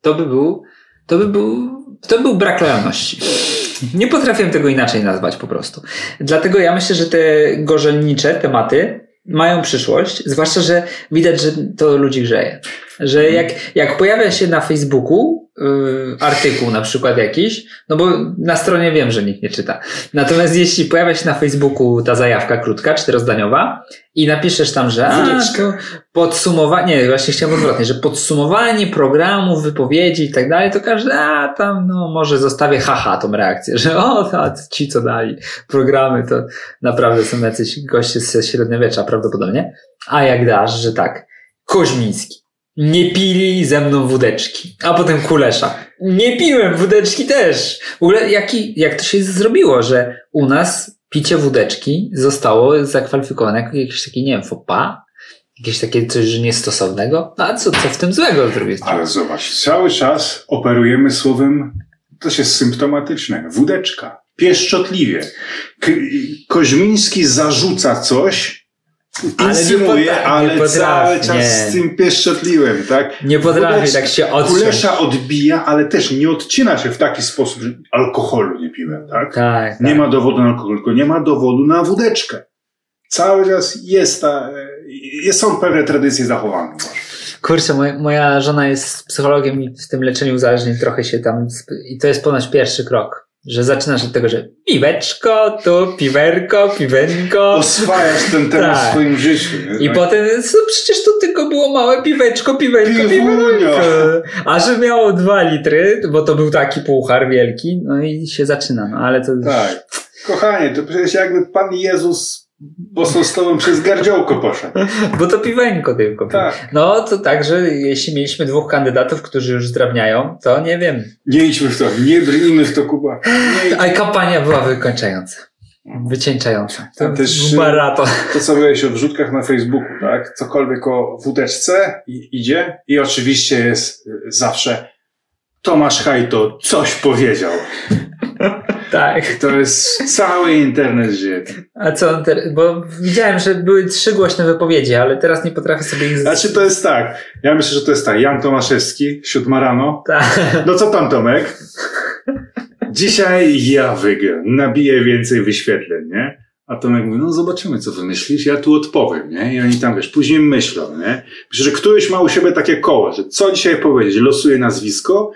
To by był, to by był, to by był brak lojalności. Nie potrafię tego inaczej nazwać po prostu. Dlatego ja myślę, że te gorzelnicze tematy mają przyszłość, zwłaszcza, że widać, że to ludzi grzeje. Że jak, jak pojawia się na Facebooku yy, artykuł na przykład jakiś, no bo na stronie wiem, że nikt nie czyta. Natomiast jeśli pojawia się na Facebooku ta zajawka krótka, czterozdaniowa i napiszesz tam, że a, podsumowanie, nie, właśnie chciałem odwrotnie, że podsumowanie programów, wypowiedzi i tak dalej, to każdy, a tam no może zostawię haha tą reakcję, że o, ta, ci co dali programy, to naprawdę są jacyś goście ze średniowiecza prawdopodobnie. A jak dasz, że tak, Koźmiński. Nie pili ze mną wódeczki. A potem Kulesza. Nie piłem wódeczki też. W ogóle jaki, jak to się zrobiło, że u nas picie wódeczki zostało zakwalifikowane jako jakieś takie, nie wiem, fopa? Jakieś takie coś niestosownego? No a co, co w tym złego z? Ale zobacz, cały czas operujemy słowem, to jest symptomatyczne, wódeczka, pieszczotliwie. K- Koźmiński zarzuca coś, Ale nie ale cały czas nie. z tym pieszczotliwym, tak? Nie potrafi Wódeczka- tak się odciąć. Kulesza odbija, ale też nie odcina się w taki sposób, że alkoholu nie piłem, tak? Tak, Nie tak. ma dowodu na alkohol, tylko nie ma dowodu na wódeczkę. Cały czas jest ta, jest, są pewne tradycje zachowane. Kurczę, moja, moja żona jest psychologiem i w tym leczeniu uzależnień trochę się tam. I to jest ponoć pierwszy krok. Że zaczynasz od tego, że piweczko, tu piwerko, piwenko. Oswajasz ten temat Tak. w swoim życiu. I Tak. potem, co, przecież to tylko było małe piweczko, piwenko, piwenko. A że miało dwa litry, bo to był taki puchar wielki, no i się zaczyna, no ale to... Tak. Kochanie, to przecież jakby Pan Jezus bosą z tobą przez gardziołko poszedł. [laughs] Bo to piwenko tylko. Tak. No to także, jeśli mieliśmy dwóch kandydatów, którzy już zdrabniają, to nie wiem. Nie idźmy w to, nie brnijmy w to, Kuba. [laughs] A kampania była wykończająca. Wycieńczająca. To też, był maraton. to co mówiłeś o wrzutkach na Facebooku, tak? Cokolwiek o wódeczce idzie i oczywiście jest zawsze Tomasz Hajto coś powiedział. Tak. To jest cały internet żyje. A co bo widziałem, że były trzy głośne wypowiedzi, ale teraz nie potrafię sobie ich... Znaczy to jest tak, ja myślę, że to jest tak, Jan Tomaszewski, siódma rano. Tak. No co tam Tomek? Dzisiaj ja wygram, nabiję więcej wyświetleń, nie? A Tomek mówi, no zobaczymy, co wymyślisz, ja tu odpowiem, nie? I oni tam, wiesz, później myślą, nie? Myślę, że któryś ma u siebie takie koło, że co dzisiaj powiedzieć? Losuje nazwisko,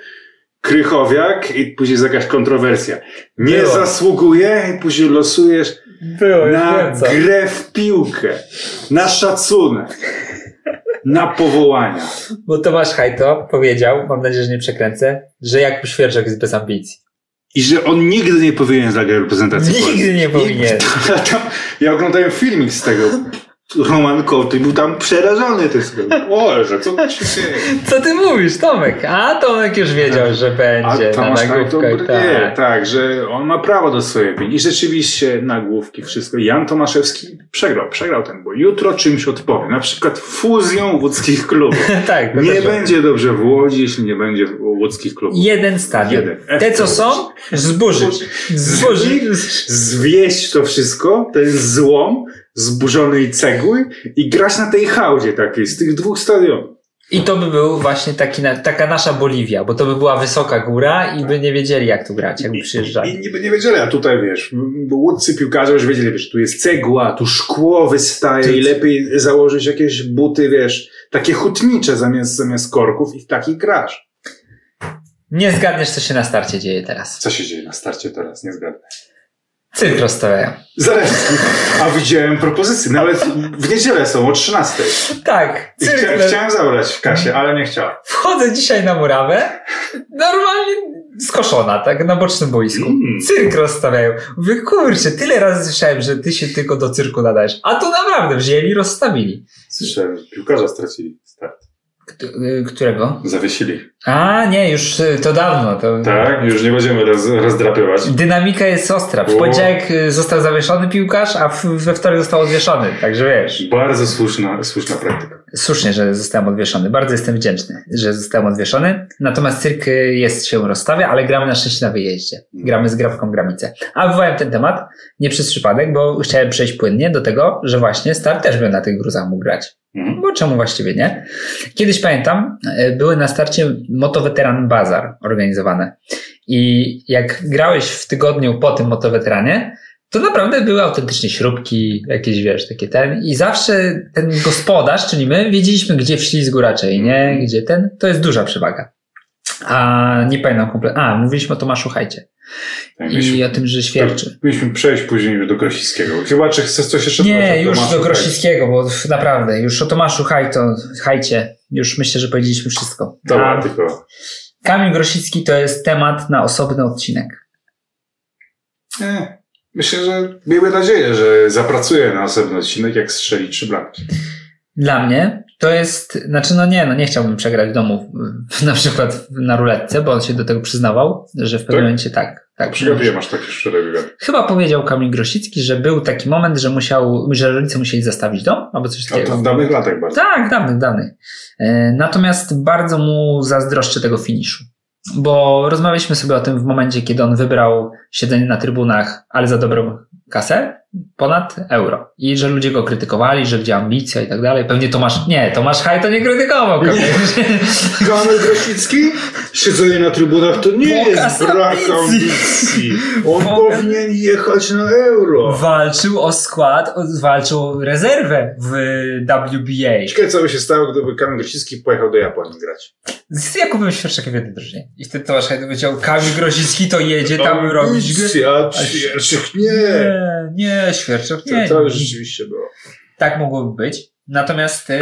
Krychowiak i później jest jakaś kontrowersja. Nie Było. zasługuje i później losujesz Było, na grę w piłkę, na szacunek, na powołania. Bo Tomasz Hajto powiedział, mam nadzieję, że nie przekręcę, że Jakub Świerczak jest bez ambicji. I że on nigdy nie powinien zagrać reprezentacji Polski. Nigdy nie powinien. [laughs] Ja oglądałem filmik z tego. Roman Koty był tam przerażony. To jest, o, że co tu się dzieje? Co ty mówisz, Tomek? A Tomek już wiedział, że będzie A na Hajto nagłówkach. nie, Tak. tak, że on ma prawo do swojej opinii. I rzeczywiście nagłówki, wszystko. Jan Tomaszewski przegrał, przegrał ten, bo jutro czymś odpowie. Na przykład fuzją łódzkich klubów. [laughs] tak, Nie też- będzie dobrze w Łodzi, jeśli nie będzie łódzkich klubów. Jeden stadion. Jeden. Te, co są, zburzyć. Zburzyć. zwieść to wszystko, ten złom zburzonej cegły i grać na tej hałdzie takiej, z tych dwóch stadionów. I to by był właśnie taki, taka nasza Boliwia, bo to by była wysoka góra i by nie wiedzieli, jak tu grać, jakby przyjeżdżali. I niby nie wiedzieli, a tutaj wiesz, łódcy piłkarze już wiedzieli, wiesz, tu jest cegła, tu szkło wystaje Tu- i lepiej założyć jakieś buty, wiesz, takie hutnicze zamiast, zamiast korków i w takich grasz. Nie zgadniesz, co się na starcie dzieje teraz. Co się dzieje na starcie teraz? Nie zgadnę. Cyrk rozstawiają. Zależy. A widziałem propozycje, nawet w niedzielę są o 13. Tak, I cyrk. chcia, chciałem zabrać Kasię, ale nie chciałem. Wchodzę dzisiaj na murawę, normalnie skoszona, tak, na bocznym boisku. Mm. Cyrk rozstawiają. Mówię, kurczę, tyle razy słyszałem, że ty się tylko do cyrku nadajesz. A tu naprawdę wzięli, rozstawili. Słyszałem, że piłkarza stracili start. Y, którego? Zawiesili. A, nie, już y, to dawno. To... Tak, już nie będziemy roz, rozdrapywać. Dynamika jest ostra. W poniedziałek y, został zawieszony piłkarz, a we wtorek został odwieszony. Także wiesz. Bardzo słuszna, słuszna praktyka. Słusznie, że zostałem odwieszony. Bardzo jestem wdzięczny, że zostałem odwieszony. Natomiast cyrk jest się rozstawia, ale gramy na szczęście na wyjeździe. Gramy z grafką Gramice. A wywołałem ten temat nie przez przypadek, bo chciałem przejść płynnie do tego, że właśnie Star też by na tych gruzach mógł grać. Mhm. Bo czemu właściwie nie? Kiedyś pamiętam, e, były na starcie Motoweteran Bazar organizowane. I jak grałeś w tygodniu po tym Motoweteranie, to naprawdę były autentycznie śrubki, jakieś wiesz, takie ten. I zawsze ten gospodarz, czyli my, wiedzieliśmy, gdzie w ślizgu raczej, nie? Gdzie ten. To jest duża przewaga. A nie pamiętam kompletnie. A, mówiliśmy o Tomaszu Hajcie. Tak, I o tym, że świerczy. Powinniśmy przejść później już do Grosickiego. Chyba, czy chcesz coś jeszcze powiedzieć Nie, już Tomaszu do Grosickiego, bo naprawdę, już o Tomaszu Hajto, Hajcie, już myślę, że powiedzieliśmy wszystko. Dobra, A tylko... Kamil Grosicki to jest temat na osobny odcinek. Nie. Myślę, że miejmy nadzieję, że zapracuje na następny odcinek, jak strzeli trzy bramki. Dla mnie to jest, znaczy no nie, no nie chciałbym przegrać w domu, na przykład na ruletce, bo on się do tego przyznawał, że w pewnym Tak? momencie tak. tak Przygaduję, masz takie szczere wywiady. Chyba powiedział Kamil Grosicki, że był taki moment, że musiał, że rodzice musieli zastawić dom, albo coś A takiego. to w dawnych latach bardzo. Tak, dawnych, dawnych. E, Natomiast bardzo mu zazdroszczę tego finiszu. Bo rozmawialiśmy sobie o tym w momencie, kiedy on wybrał siedzenie na trybunach, ale za dobrą kasę, ponad euro. I że ludzie go krytykowali, że gdzie ambicja i tak dalej. Pewnie Tomasz, nie, Tomasz Haj to nie krytykował. [laughs] Kamil Grosicki? Siedzenie na trybunach to nie jest brak ambicji. On powinien jechać na euro. Walczył o skład, walczył o rezerwę w WBA. Ciekawe, co by się stało, gdyby Kamil Grosicki pojechał do Japonii grać. Z Jakubem Świerczakiem w jednej drużynie. I wtedy Tomasz Haj powiedział, Kamil Grosicki to jedzie tam robić gry. Ambicja, Świerczych nie. Nie, nie, Świerczak, nie. To, to już rzeczywiście było. Tak mogłoby być. Natomiast, yy,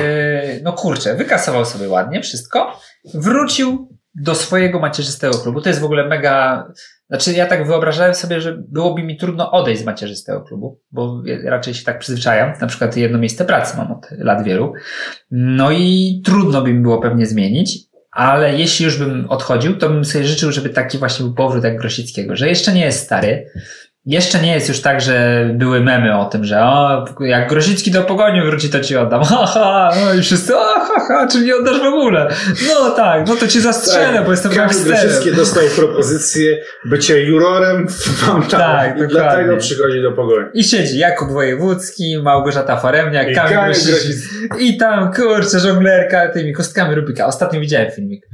no kurczę, wykasował sobie ładnie wszystko. Wrócił do swojego macierzystego klubu. To jest w ogóle mega. Znaczy, ja tak wyobrażałem sobie, że byłoby mi trudno odejść z macierzystego klubu, bo raczej się tak przyzwyczajam. Na przykład jedno miejsce pracy mam od lat wielu. No i trudno by mi było pewnie zmienić. Ale jeśli już bym odchodził, to bym sobie życzył, żeby taki właśnie był powrót jak Grosickiego, że jeszcze nie jest stary, jeszcze nie jest już tak, że były memy o tym, że o, jak Grosicki do pogoni wróci, to ci oddam. [laughs] Ha, ha, no i wszyscy, a, ha, ha, czy nie oddasz w ogóle? No tak, no to ci zastrzelę, bo jestem Kamil Grosicki gangsterem. dostał propozycję bycia jurorem w Mountain Tak, i dokładnie. dlatego przychodzi do pogoni. I siedzi Jakub Wojewódzki, Małgorzata Foremniak, I Kamil. Grosicki. I tam, kurczę, żonglerka tymi kostkami Rubika. Ostatnio widziałem filmik.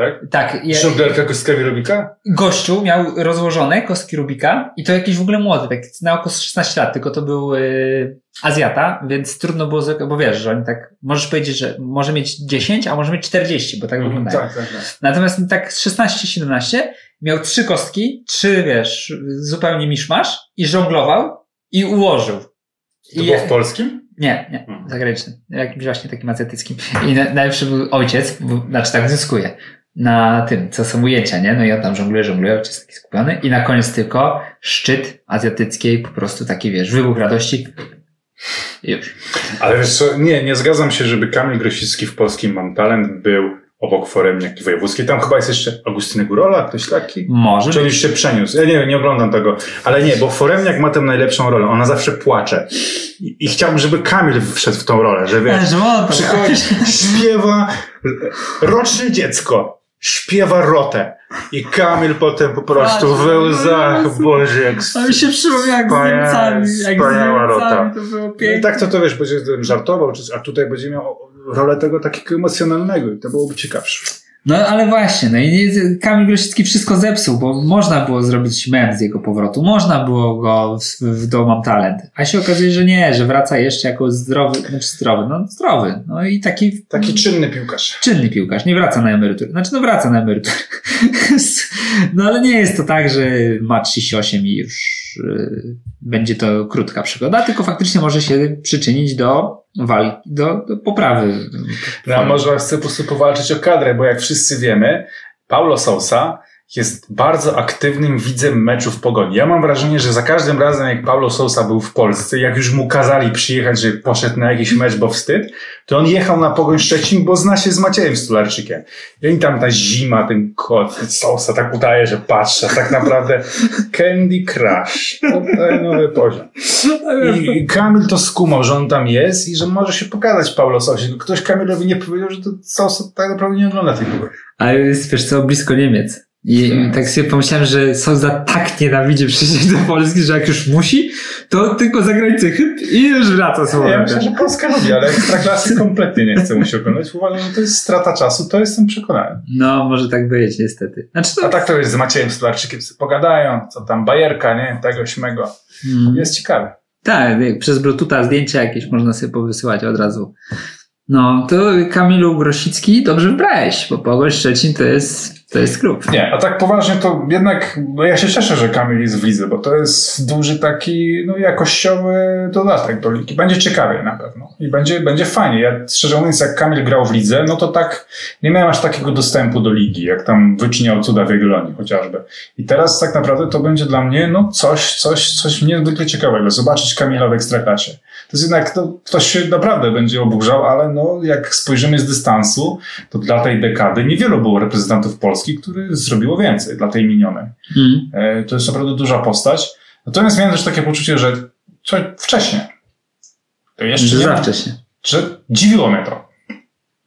Tak? Tak, ja, Żonglerka kostkami Rubika? gościu miał rozłożone kostki Rubika i to jakiś w ogóle młody, tak na oko 16 lat, tylko to był yy, Azjata, więc trudno było, bo wiesz, że oni tak, możesz powiedzieć, że może mieć 10, a może mieć 40, bo tak wyglądają. tak, tak, tak. Natomiast tak z 16-17 miał trzy kostki, trzy, wiesz, zupełnie miszmasz i żonglował i ułożył. To I było w polskim? nie, nie, Mhm. zagranicznym. Jakimś właśnie takim azjatyckim. I na, najlepszy był ojciec, bo, znaczy tak zyskuje, na tym, co są ujęcia, nie? No i on tam żongluje, żongluje, ojciec taki skupiony i na koniec tylko szczyt azjatyckiej, po prostu taki, wiesz, wybuch radości. I Już. Ale wiesz co, nie, nie zgadzam się, żeby Kamil Grosicki w polskim Mam Talent był obok Foremniak i Wojewódzkiej. Tam chyba jest jeszcze Augustyny Górola, ktoś taki? Może Czy on już się przeniósł? Ja nie, nie oglądam tego. Ale nie, bo Foremniak ma tę najlepszą rolę. Ona zawsze płacze. I, i chciałbym, żeby Kamil wszedł w tą rolę, że wiesz, przychodzi, śpiewa roczne dziecko, śpiewa rotę. I Kamil potem po prostu Patrz, we łzach, Boże, jak A mi się przypomniał jak z Niemcami, jak z rota. To było No piękne. i tak to to wiesz, będzie żartował, a tutaj będzie miał rolę tego takiego emocjonalnego i to byłoby ciekawsze. No ale właśnie, no i nie- Kamil Grosicki wszystko zepsuł, bo można było zrobić mem z jego powrotu, można było go w, w do Mam Talent, a się okazuje, że nie, że wraca jeszcze jako zdrowy, znaczy zdrowy, no zdrowy, no i taki, Taki czynny piłkarz. czynny piłkarz, nie wraca na emeryturę, znaczy no wraca na emeryturę, [laughs] no ale nie jest to tak, że ma 38 i już y, będzie to krótka przygoda, tylko faktycznie może się przyczynić do walki, do, do poprawy. No, a może chce po prostu powalczyć o kadrę, bo jak wszyscy wiemy, Paulo Sousa jest bardzo aktywnym widzem meczów Pogoni. Ja mam wrażenie, że za każdym razem, jak Paulo Sousa był w Polsce, jak już mu kazali przyjechać, że poszedł na jakiś mecz, bo wstyd, to on jechał na Pogoń Szczecin, bo zna się z Maciejem Stolarczykiem. I oni tam ta zima, ten kot, Sousa tak udaje, że patrzy, tak naprawdę [laughs] Candy Crush. To daje nowy poziom. [laughs] I, Kamil to skumał, że on tam jest i że może się pokazać Paulo Sousie. Ktoś Kamilowi nie powiedział, że to Sousa tak naprawdę nie ogląda tej piłki. Ale jest, wiesz co, blisko Niemiec. I tak sobie pomyślałem, że Souza tak nienawidzi przyjść do Polski, że jak już musi, to tylko za granicę chyb i już wraca z Ja powrotem. myślę, że Polska lubi, ale Ekstraklasy kompletnie nie chce mu się oglądać. Uważam, że to jest strata czasu, to jestem przekonany. No, może tak być, niestety. Znaczy A to... tak to jest z Maciejem Stolarczykiem sobie pogadają, co tam bajerka, nie? Tego, śmego. Mm. Jest ciekawe. Tak, przez Bluetootha zdjęcia jakieś można sobie powysyłać od razu. No, to Kamilu Grosicki dobrze wybrałeś, bo Pogoń Szczecin to jest, to jest klub. Nie, a tak poważnie to jednak no ja się cieszę, że Kamil jest w lidze, bo to jest duży taki no, jakościowy dodatek do ligi. Będzie ciekawie na pewno i będzie, będzie fajnie. Ja szczerze mówiąc, jak Kamil grał w lidze, no to tak nie miałem aż takiego dostępu do ligi, jak tam wyczyniał cuda w Jagiellonii chociażby. I teraz tak naprawdę to będzie dla mnie no coś, coś, coś niezwykle ciekawego. Zobaczyć Kamila w Ekstraklasie. To jest jednak, no, ktoś się naprawdę będzie oburzał, ale no, jak spojrzymy z dystansu, to dla tej dekady niewielu było reprezentantów Polski, który zrobiło więcej dla tej minionej. Mm. To jest naprawdę duża postać. Natomiast miałem też takie poczucie, że co wcześniej. To jeszcze Że nie za wcześnie. że dziwiło mnie to.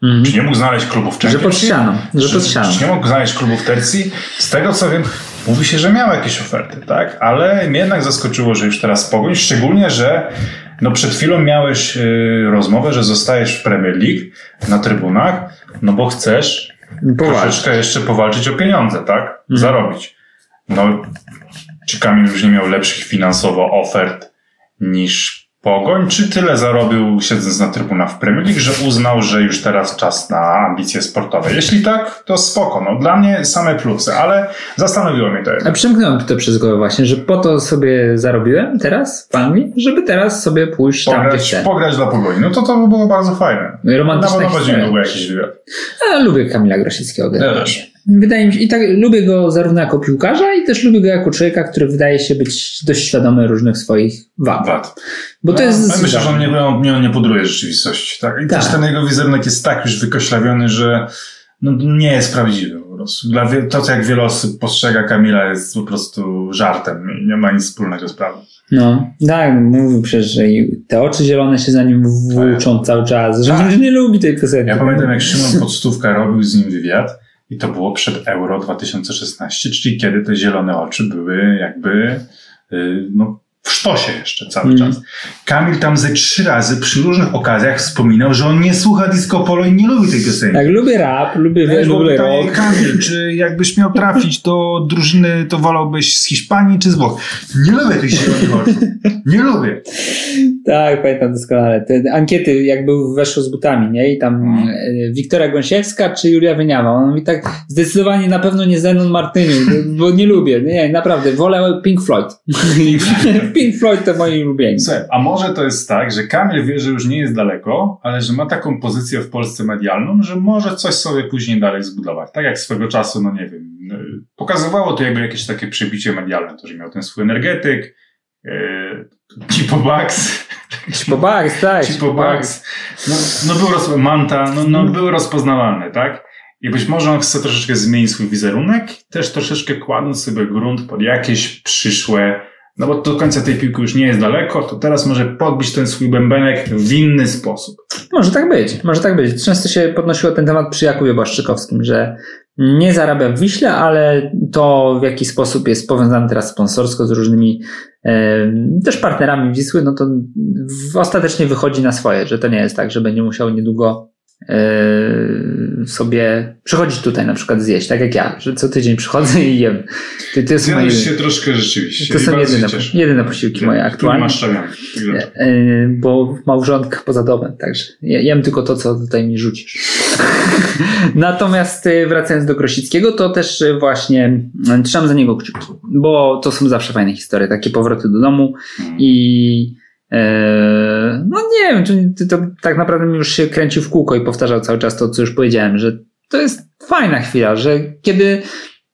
Mm. Czy nie mógł znaleźć klubów Że pod ścianą, że Czy, pod ścianą. czy nie mógł znaleźć klubów tercji? Z tego co wiem, mówi się, że miał jakieś oferty, tak? Ale mnie jednak zaskoczyło, że już teraz pogoń, szczególnie, że no przed chwilą miałeś y, rozmowę, że zostajesz w Premier League na trybunach, no bo chcesz Troszeczkę jeszcze powalczyć o pieniądze, tak? Mhm. Zarobić. No, czy Kamil już nie miał lepszych finansowo ofert niż Pogoń, czy tyle zarobił siedząc na trybunach w Premier League, że uznał, że już teraz czas na ambicje sportowe? Jeśli tak, to spoko. No, dla mnie same plusy, ale zastanowiło mnie to A jednak. przemknąłem to przez głowę właśnie, że po to sobie zarobiłem teraz w Anglii, żeby teraz sobie pójść tam, gdzie Pograć, chcę. pograć dla Pogoni. No to to by było bardzo fajne. No i romantyczna Na pewno będzie historia. niedługo jakiś wywiad. A lubię Kamila Grosickiego. Ja też. Wydaje mi się, i tak lubię go zarówno jako piłkarza, i też lubię go jako człowieka, który wydaje się być dość świadomy różnych swoich wad. Wad. Bo to No, jest. ja myślę, że on nie, on nie, nie pudruje rzeczywistości. Tak? I Tak. też ten jego wizerunek jest tak już wykoślawiony, że no, nie jest prawdziwy po prostu. Dla to, jak wiele osób postrzega Kamila jest po prostu żartem nie ma nic wspólnego z prawdą. No, tak, mówił przecież, że i te oczy zielone się za nim włóczą cały czas, że Tak. że [laughs] nie lubi tej piosenki. Ja pamiętam, jak Szymon Podstówka robił z nim wywiad i to było przed Euro 2016, czyli kiedy te zielone oczy były jakby yy, no, w sztosie jeszcze cały Mm. czas. Kamil tam ze trzy razy przy różnych okazjach wspominał, że on nie słucha disco polo i nie lubi tej piosenki. Tak, lubię rap, lubię, Wiesz, lubię rock. Kamil, czy jakbyś miał trafić do drużyny, to wolałbyś z Hiszpanii czy z Włoch? Nie lubię tych zielonych oczu. Nie lubię. Tak, pamiętam doskonale. Te ankiety, jak był weszło z butami, nie? I tam e, Wiktoria Gąsiewska czy Julia Wyniawa. On mówi tak, zdecydowanie na pewno nie Zenon Martyniuk, bo nie lubię. Nie, naprawdę, wolę Pink Floyd. [laughs] Pink Floyd to moi ulubieni. Słuchaj, a może to jest tak, że Kamil wie, że już nie jest daleko, ale że ma taką pozycję w Polsce medialną, że może coś sobie później dalej zbudować. Tak jak swego czasu, no nie wiem, y, pokazywało to jakby jakieś takie przebicie medialne, to, że miał ten swój energetyk, yy, Cipo Bugs, Cipo Bugs, tak. Cipo Bugs, no, no był roz... Manta, no, no był rozpoznawalny, tak? I być może on chce troszeczkę zmienić swój wizerunek, też troszeczkę kładąc sobie grunt pod jakieś przyszłe, no bo do końca tej piłki już nie jest daleko, to teraz może podbić ten swój bębenek w inny sposób. Może tak być, może tak być. Często się podnosiło ten temat przy Jakubie Błaszczykowskim, że nie zarabia w Wiśle, ale to w jaki sposób jest powiązany teraz sponsorsko z różnymi e, też partnerami Wisły, no to w, ostatecznie wychodzi na swoje, że to nie jest tak, że będzie musiał niedługo sobie przychodzić tutaj na przykład zjeść, tak jak ja, że co tydzień przychodzę i jem. To, to, są, moje, się troszkę rzeczywiście. to są jedyne, jedyne posiłki moje Tu aktualnie. masz E, bo małżonka poza domem, także ja jem tylko to, co tutaj mi rzucisz. [laughs] Natomiast e, wracając do Grosickiego, to też e, właśnie e, trzymam za niego kciuki, bo to są zawsze fajne historie, takie powroty do domu Mm. i e, no nie wiem, to, to tak naprawdę mi już się kręcił w kółko i powtarzał cały czas to, co już powiedziałem, że to jest fajna chwila, że kiedy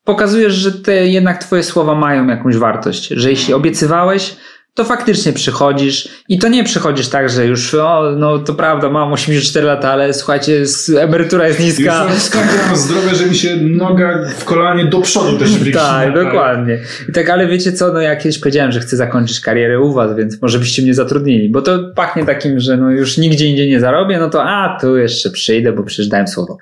pokazujesz, że te jednak twoje słowa mają jakąś wartość, że jeśli obiecywałeś, to faktycznie przychodzisz i to nie przychodzisz tak, że już, o, no to prawda, mam 84 lata, ale słuchajcie, emerytura jest Już niska. ja mam zdrowie, że mi się noga w kolanie do przodu też [laughs] wrycina. Tak, dokładnie. I tak, ale wiecie co, no ja kiedyś powiedziałem, że chcę zakończyć karierę u was, więc może byście mnie zatrudnili, bo to pachnie takim, że no już nigdzie indziej nie zarobię, no to a, tu jeszcze przyjdę, bo przecież dałem słowo.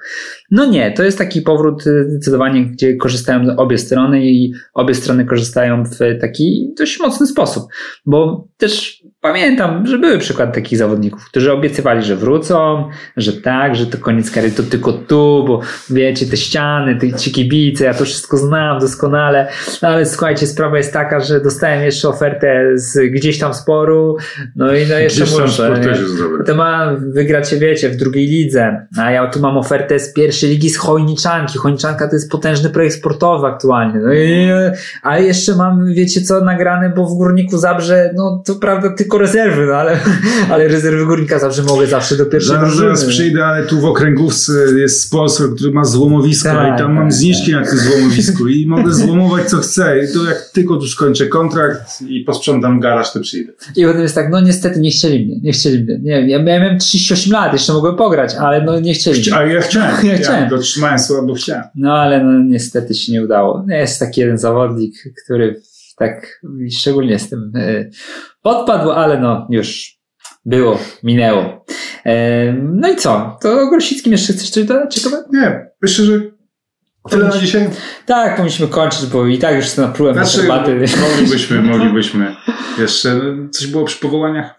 No nie, to jest taki powrót y, zdecydowanie, gdzie korzystają obie strony i obie strony korzystają w taki dość mocny sposób, bo też pamiętam, że były przykłady takich zawodników, którzy obiecywali, że wrócą, że tak, że to koniec kariery, to tylko tu, bo wiecie, te ściany, te ci kibice, ja to wszystko znam doskonale, no ale słuchajcie, sprawa jest taka, że dostałem jeszcze ofertę z gdzieś tam sporu, no i no jeszcze muszę. To ma wygrać się, wiecie, w drugiej lidze, a ja tu mam ofertę z pierwszej ligi z Chojniczanki. Chojniczanka to jest potężny projekt sportowy aktualnie. No i, a jeszcze mam, wiecie co, nagrane, bo w Górniku Zabrze, no to prawda tylko rezerwy, no ale, [laughs] ale rezerwy Górnika Zabrze mogę zawsze do pierwszej Zaraz, drużyny. zaraz przyjdę, ale tu w okręgówce jest sponsor, który ma złomowisko Tak, i tam mam tak, zniżki na tym złomowisku i [laughs] mogę złomować co chcę. I to jak tylko tu skończę kontrakt i posprzątam garaż, to przyjdę. I potem jest tak, no niestety nie chcieli mnie, nie chcieli mnie. Nie wiem, ja miałem 38 lat, jeszcze mogłem pograć, ale no nie chcieli mnie. A ja chciałem. [laughs] Ja chciałem. dotrzymałem słowa, bo chciałem. No ale no niestety się nie udało. Jest taki jeden zawodnik, który tak szczególnie z tym e, podpadł, ale no już było, minęło. E, no i co? To o Grosickim jeszcze chcesz coś dodać? ciekawe? Nie, myślę, że tyle na dzisiaj. Tak, powinniśmy kończyć, bo i tak już naplułem na Znaczy, herbaty. moglibyśmy, [laughs] moglibyśmy. Jeszcze coś było przy powołaniach?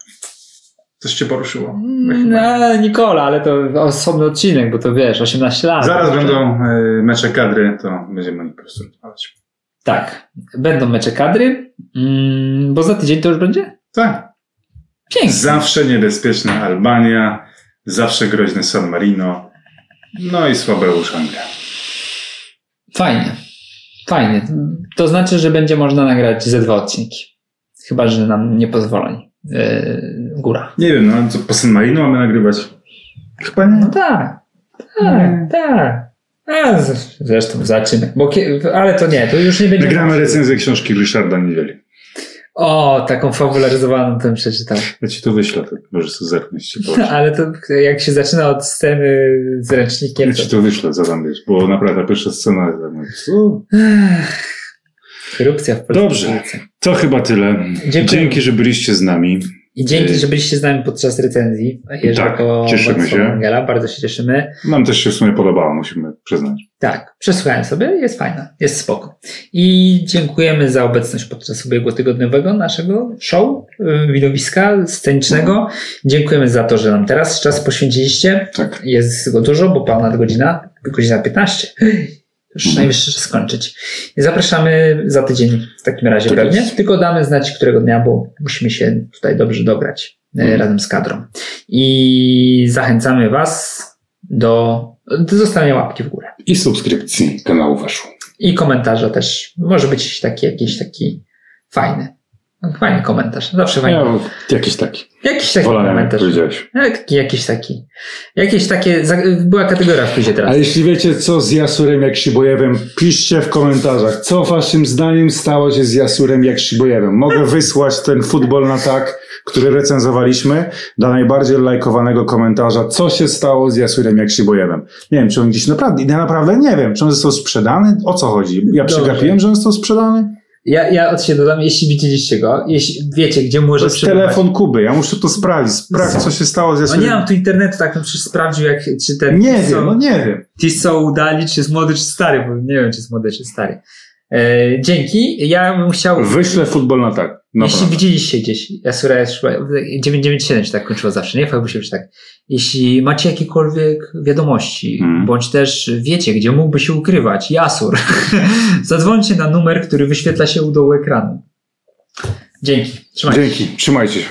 Coś cię poruszyło? No, Nikola, ale to osobny odcinek, bo to wiesz, 18 lat. Zaraz będą e, mecze kadry, to będziemy po prostu rozmawiać. Tak, będą mecze kadry, mm, bo za tydzień to już będzie? Tak. Pięknie. Zawsze niebezpieczna Albania, zawsze groźny San Marino, no i Słabeusz Anglia. Fajnie. Fajnie. To znaczy, że będzie można nagrać ze dwa odcinki. Chyba, że nam nie pozwoli yy, góra. Nie wiem, no co po San Marino mamy nagrywać? Chyba No nie. tak. Tak, tak. A, zresztą zaczymy. Bo, ale to nie, to już nie będzie. Nagramy recenzję książki Ryszarda Niewieli. O, taką fabularyzowaną to bym przeczytał. Ja ci to wyślę, to możesz sobie zerknąć. [laughs] Ale to jak się zaczyna od sceny z ręcznikiem, Ja to... ci to wyślę, tam wiesz, bo naprawdę ta pierwsza scena... co? Korupcja w polskiej Dobrze. To chyba tyle. Dziękuję. Dzięki, że byliście z nami. I dzięki, Yy. że byliście z nami podczas recenzji. Jeżeli Tak, cieszymy się. Angela, bardzo się cieszymy. Nam też się w sumie podobało, musimy przyznać. Tak, przesłuchałem sobie, jest fajna, jest spoko. I dziękujemy za obecność podczas ubiegłotygodniowego naszego show, y, widowiska scenicznego. Dziękujemy za to, że nam teraz czas poświęciliście. Tak. Jest go dużo, bo ponad godzina, godzina 15. Już najwyższy czas skończyć. Zapraszamy za tydzień w takim razie Tak pewnie. jest. Tylko damy znać, którego dnia, bo musimy się tutaj dobrze dograć e, Mhm. razem z kadrą. I zachęcamy Was do, do zostawienia łapki w górę. I subskrypcji kanału weszło. I komentarza też. Może być taki jakiś taki fajny. Fajny komentarz. Zawsze fajny. Ja, jakiś taki. Jakiś taki Wolałem, jak komentarz. powiedziałeś. Jak, jakiś taki. Jakieś takie. Była kategoria w quizie teraz. A jeśli wiecie, co z Jasurem Jakszybojewem, piszcie w komentarzach, co waszym zdaniem stało się z Jasurem Jakszybojewem. Mogę wysłać ten futbol na tak, który recenzowaliśmy, dla najbardziej lajkowanego komentarza, co się stało z Jasurem Jakszybojewem. Nie wiem, czy on gdzieś naprawdę, ja naprawdę nie wiem, czy on został sprzedany, o co chodzi? Ja Dobrze. przegapiłem, że on został sprzedany? Ja, ja od siebie dodam, jeśli widzieliście go, jeśli wiecie, gdzie To może jest przebywać. telefon Kuby, ja muszę to sprawdzić, sprawdź, co się stało z No Jasurem. nie mam tu internetu, tak bym przecież sprawdził, jak, czy ten Nie wiem, no nie wiem. Tiso udali, czy jest młody, czy stary, bo nie wiem, czy jest młody, czy stary. E, dzięki. Ja bym chciał. Wyślę futbol na tak. Jeśli Naprawdę. widzieliście gdzieś, Jasura jest 997 się tak kończyło zawsze, nie? Się tak. Jeśli macie jakiekolwiek wiadomości, Hmm. bądź też wiecie, gdzie mógłby się ukrywać Jasur, [laughs] zadzwońcie na numer, który wyświetla się u dołu ekranu. Dzięki. Trzymajcie. Dzięki, trzymajcie się.